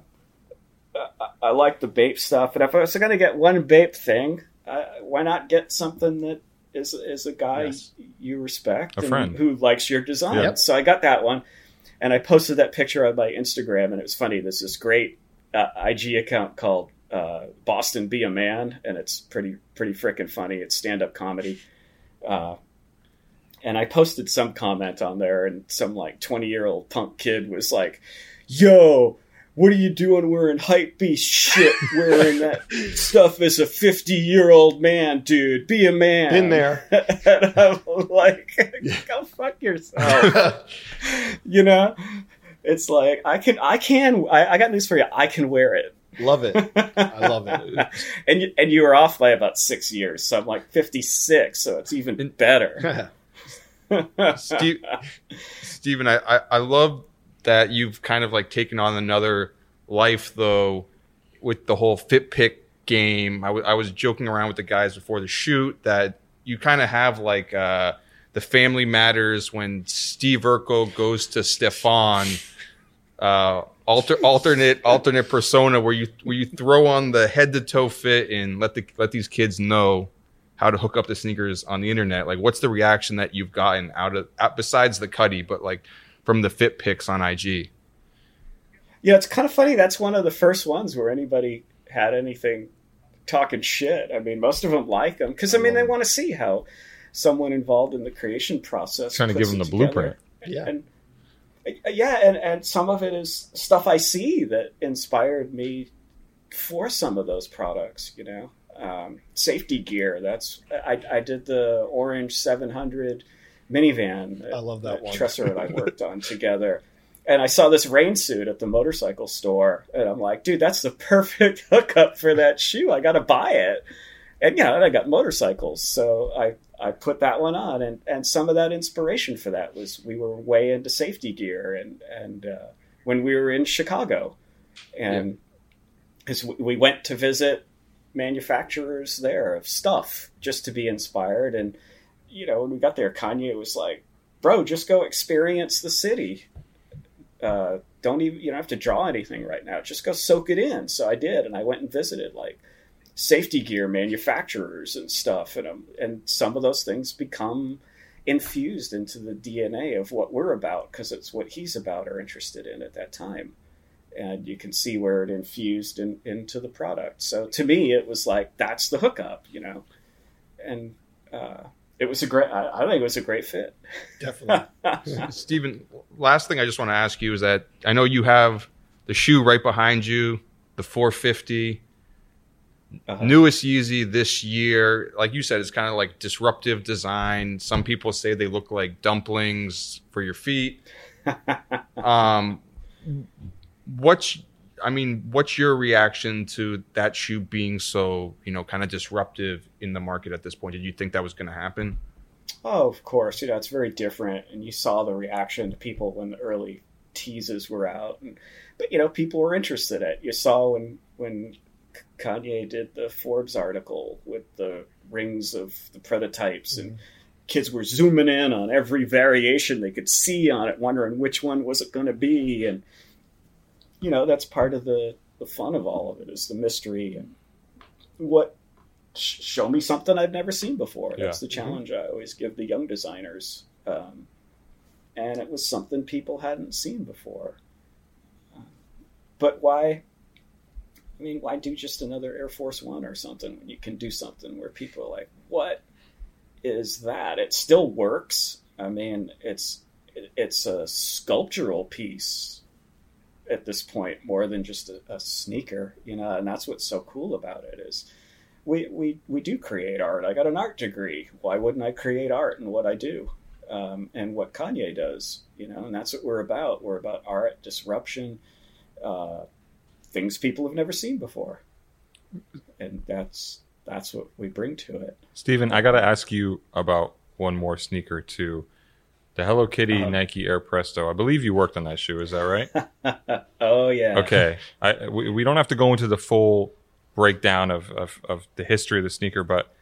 I, I like the Bape stuff, and if I was going to get one Bape thing, uh, why not get something that is is a guy Yes. you respect A and friend. who likes your design? Yep. So I got that one, and I posted that picture on my Instagram, and it was funny. There's this great uh, IG account called uh, Boston Be a Man, and it's pretty pretty freaking funny. It's stand up comedy. Uh, and I posted some comment on there, and some like 20 year old punk kid was like, Yo, what are you doing wearing hype beast shit, wearing that stuff as a 50 year old man, dude? Be a man. in there. and I'm like, Go fuck yourself. you know? It's like I can, I can, I, I got news for you. I can wear it. love it. I love it. and you, and you were off by about six years, so I'm like 56, so it's even better. Steve, Steven, I, I, I love that you've kind of like taken on another life though with the whole fit pick game. I, w- I was joking around with the guys before the shoot that you kind of have like uh, the family matters when Steve Urkel goes to Stefan. Uh, alter, alternate alternate persona where you where you throw on the head to toe fit and let the let these kids know how to hook up the sneakers on the internet. Like, what's the reaction that you've gotten out of besides the Cudi, but like from the fit pics on IG? Yeah, it's kind of funny. That's one of the first ones where anybody had anything talking shit. I mean, most of them like them because I mean they want to see how someone involved in the creation process Trying to give them the together. blueprint. Yeah. and yeah, and and some of it is stuff I see that inspired me for some of those products. You know, um, safety gear. That's I I did the orange seven hundred minivan. I love that one. Tresser and I worked on together. And I saw this rain suit at the motorcycle store, and I'm like, dude, that's the perfect hookup for that shoe. I got to buy it. And yeah, and I got motorcycles, so I I put that one on, and and some of that inspiration for that was we were way into safety gear, and and uh, when we were in Chicago, and because we went to visit manufacturers there of stuff just to be inspired, and you know when we got there, Kanye was like, "Bro, just go experience the city." Uh, don't even you don't have to draw anything right now. Just go soak it in. So I did, and I went and visited like safety gear manufacturers and stuff, and um, and some of those things become infused into the DNA of what we're about because it's what he's about or interested in at that time, and you can see where it infused in, into the product. So to me, it was like that's the hookup, you know, and uh, it was a great. I, I think it was a great fit. Definitely. Steven, last thing I just want to ask you is that I know you have the shoe right behind you, the 450. Uh-huh. Newest Yeezy this year, like you said, it's kind of like disruptive design. Some people say they look like dumplings for your feet. um, what's I mean, what's your reaction to that shoe being so, you know, kind of disruptive in the market at this point? Did you think that was going to happen? Oh, of course. You know, it's very different, and you saw the reaction to people when the early teases were out. And, but you know, people were interested in it. You saw when when Kanye did the Forbes article with the rings of the prototypes, and mm-hmm. kids were zooming in on every variation they could see on it, wondering which one was it going to be, and you know, that's part of the the fun of all of it is the mystery and what show me something I've never seen before. That's the challenge I always give the young designers. Um, and it was something people hadn't seen before. Uh, but why? I mean, why do just another Air Force One or something when you can do something where people are like, "What is that?" It still works. I mean, it's it, it's a sculptural piece at this point more than just a, a sneaker, you know. And that's what's so cool about it is we, we we do create art. I got an art degree. Why wouldn't I create art and what I do, um, and what Kanye does? You know, and that's what we're about. We're about art, disruption, uh, things people have never seen before, and that's that's what we bring to it. Steven, I got to ask you about one more sneaker too. The Hello Kitty Uh-huh. Nike Air Presto. I believe you worked on that shoe. Is that right? oh yeah. Okay. I, we, we don't have to go into the full breakdown of, of, of the history of the sneaker, but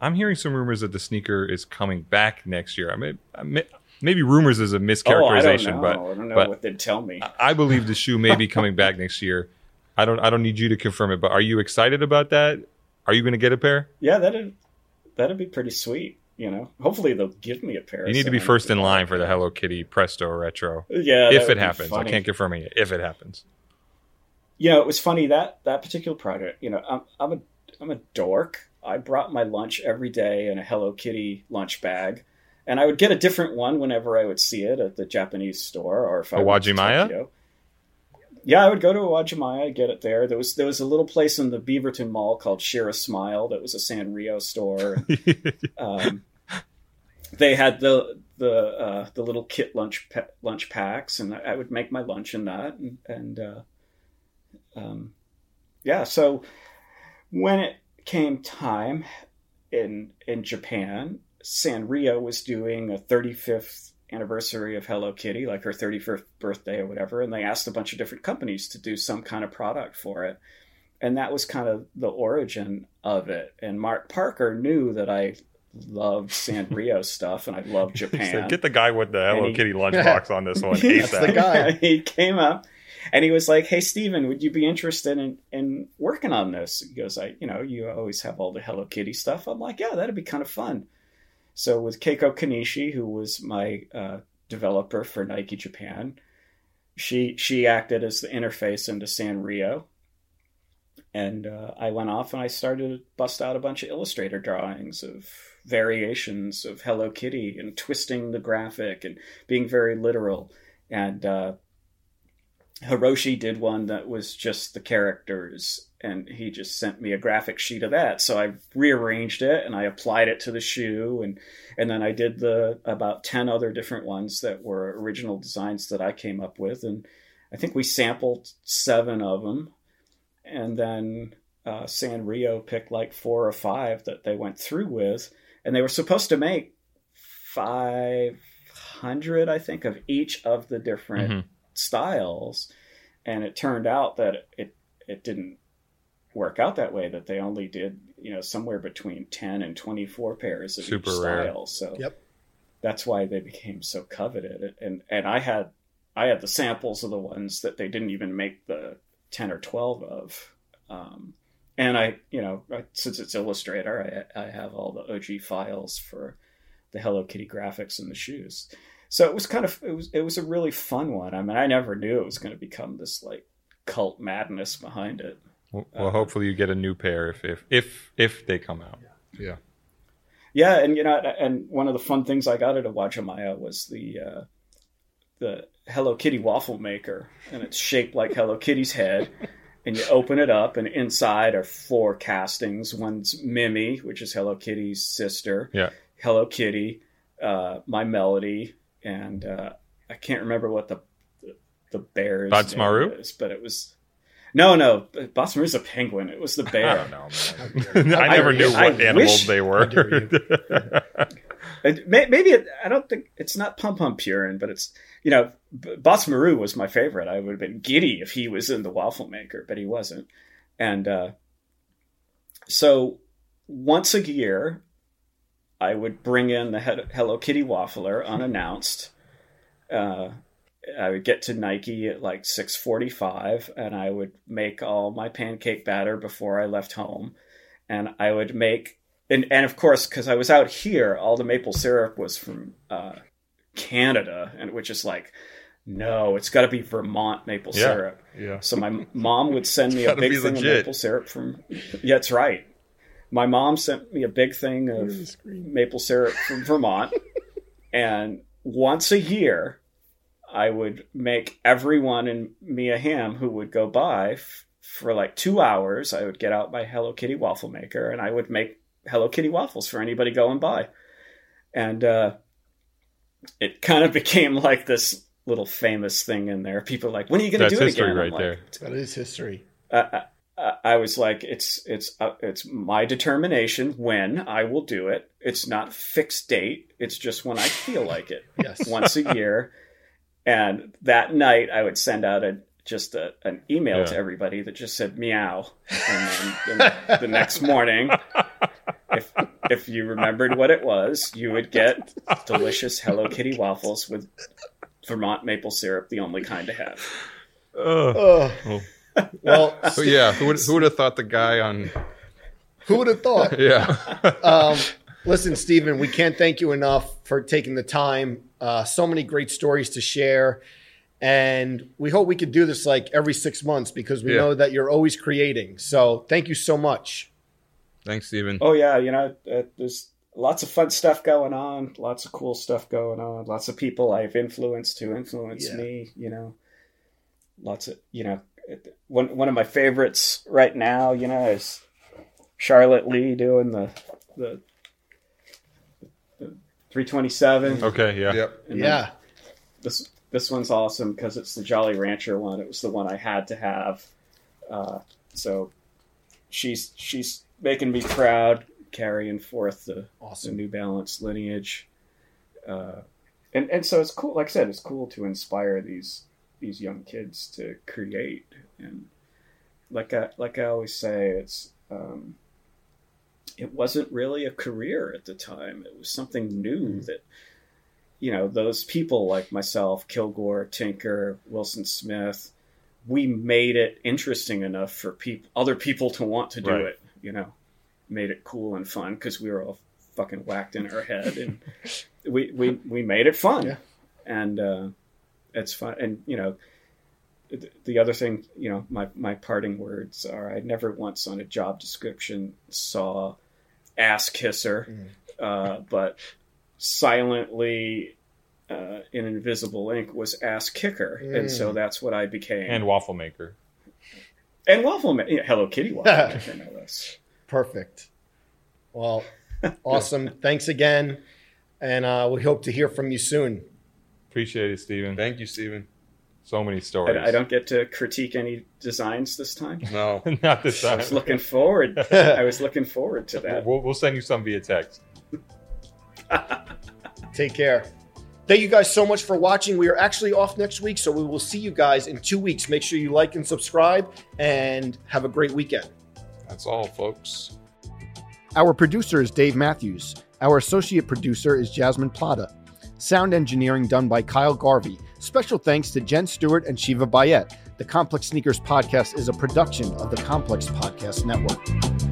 I'm hearing some rumors that the sneaker is coming back next year. I mean, I may- maybe rumors is a Oh, I mischaracterization, don't know. but I don't know but- what they'd tell me. I believe the shoe may be coming back next year. I don't I don't need you to confirm it, but are you excited about that? Are you going to get a pair? Yeah, that'd that'd be pretty sweet. You know, hopefully they'll give me a pair. You need to be first in line for the Hello Kitty Presto Retro. Yeah, if it happens, I can't confirm it. If it happens, you know, it was funny that that particular project. You know, I'm I'm a I'm a dork. I brought my lunch every day in a Hello Kitty lunch bag, and I would get a different one whenever I would see it at the Japanese store or if I went to Tokyo. Yeah, I would go to Uwajimaya, get it there. There was there was a little place in the Beaverton Mall called Shira Smile that was a Sanrio store. um, they had the the uh, the little kit lunch pa- lunch packs, and I would make my lunch in that, and, and uh, um, yeah. So when it came time in in Japan, Sanrio was doing a 35th anniversary of Hello Kitty, like her 35th birthday or whatever, and they asked a bunch of different companies to do some kind of product for it. And that was kind of the origin of it. And Mark Parker knew that I loved Sanrio stuff and I love Japan. said, get the guy with the Hello he- Kitty lunchbox on this one That's ASAP. the guy. he came up and he was like, "Hey, Steven, would you be interested in in working on this?" He goes, "I, you know, you always have all the Hello Kitty stuff." I'm like, "Yeah, that'd be kind of fun." So with Keiko Kanishi, who was my uh, developer for Nike Japan, she she acted as the interface into Sanrio, and uh, I went off and I started to bust out a bunch of Illustrator drawings of variations of Hello Kitty and twisting the graphic and being very literal. And uh, Hiroshi did one that was just the characters, and he just sent me a graphic sheet of that. So I rearranged it and I applied it to the shoe, and and then I did the about ten other different ones that were original designs that I came up with, and I think we sampled seven of them, and then uh, Sanrio picked like four or five that they went through with, and they were supposed to make five hundred, I think, of each of the different Mhm. styles, and it turned out that it it didn't work out that way. That they only did you know somewhere between ten and twenty four pairs of Super each rare. style. So Yep. that's why they became so coveted. And and I had I had the samples of the ones that they didn't even make the ten or twelve of. Um, and I, you know, I- since it's Illustrator, I, I have all the OG files for the Hello Kitty graphics and the shoes. So it was kind of it was it was a really fun one. I mean, I never knew it was going to become this like cult madness behind it. Well, well, hopefully you get a new pair if if if if they come out. Yeah. Yeah, and you know, and one of the fun things I got at Uwajimaya was the uh, the Hello Kitty waffle maker, and it's shaped like Hello Kitty's head, and you open it up, and inside are four castings. One's Mimi, which is Hello Kitty's sister. Yeah. Hello Kitty, uh, my melody, and uh, I can't remember what the the, the bear's Badtz-Maru? name is, but it was no, no. Badtz-Maru's a penguin. It was the I bear. don't know, man. I never I- knew I what animals they were. Maybe it, I don't think it's not Pompompurin, but it's you know B- Badtz-Maru was my favorite. I would have been giddy if he was in the waffle maker, but he wasn't. And uh, so once a year, I would bring in the Hello Kitty waffler unannounced. Uh, I would get to Nike at like six forty-five, and I would make all my pancake batter before I left home, and I would make and and of course because I was out here, all the maple syrup was from uh, Canada, and which is like, no, it's got to be Vermont maple Yeah. syrup. yeah. So my mom would send me a big thing legit. of maple syrup from. Yeah, that's right. My mom sent me a big thing of maple syrup from Vermont, and once a year, I would make everyone and me a ham who would go by f- for like two hours. I would get out my Hello Kitty waffle maker and I would make Hello Kitty waffles for anybody going by, and uh, it kind of became like this little famous thing in there. People are like, "When are you going to do it history again?" Right like, there. That is history. I, I, I was like, it's it's uh, it's my determination when I will do it. It's not fixed date. It's just when I feel like it. Yes. Once a year, and that night I would send out a just a, an email Yeah. to everybody that just said meow, and then the, the next morning, if if you remembered what it was, you would get delicious Hello Kitty waffles with Vermont maple syrup, the only kind to have. Ugh. Oh. Oh. Well, So yeah, who would who would have thought the guy on? who would have thought? Yeah, Um, listen, Steven, we can't thank you enough for taking the time. Uh, so many great stories to share. And we hope we could do this like every six months because we Yeah. know that you're always creating. So thank you so much. Thanks, Steven. Oh yeah, you know, uh, there's lots of fun stuff going on, lots of cool stuff going on, lots of people I've influenced who influence Yeah. me. You know, lots of you know, one one of my favorites right now, you know, is Charlotte Lee doing the the, the 327. Okay, yeah. Yep. Yeah. this this one's awesome because it's the Jolly Rancher one. It was the one I had to have. Uh, so she's she's making me proud, carrying forth the, the Awesome. New Balance lineage. Uh, and and so it's cool. Like I said, it's cool to inspire these these young kids to create. And like I like I always say, it's um, it wasn't really a career at the time. It was something new that you know, those people like myself, Kilgore, Tinker, Wilson Smith, we made it interesting enough for people, other people to want to do Right. it. You know, made it cool and fun because we were all fucking whacked in our head, and we we we made it fun, Yeah. and uh, it's fun. And you know, the other thing, you know, my my parting words are: I never once on a job description saw ass kisser, uh, but silently uh, in invisible ink was ass kicker, and so that's what I became. And waffle maker. And waffle, Ma- yeah, Hello Kitty waffle maker, no less. Perfect. Well, awesome. Thanks again. And uh, we hope to hear from you soon. Appreciate it, Steven. Thank you, Steven. So many stories. I, I don't get to critique any designs this time. No, Not this time. I was looking forward. I was looking forward to that. We'll, we'll send you some via text. Take care. Thank you guys so much for watching. We are actually off next week, so we will see you guys in two weeks. Make sure you like and subscribe and have a great weekend. that's all, folks. Our producer is Dave Matthews. Our associate producer is Jasmine Plata. Sound engineering done by Kyle Garvey. Special thanks to Jen Stewart and Shiva Bayet. The Complex Sneakers Podcast is a production of the Complex Podcast Network.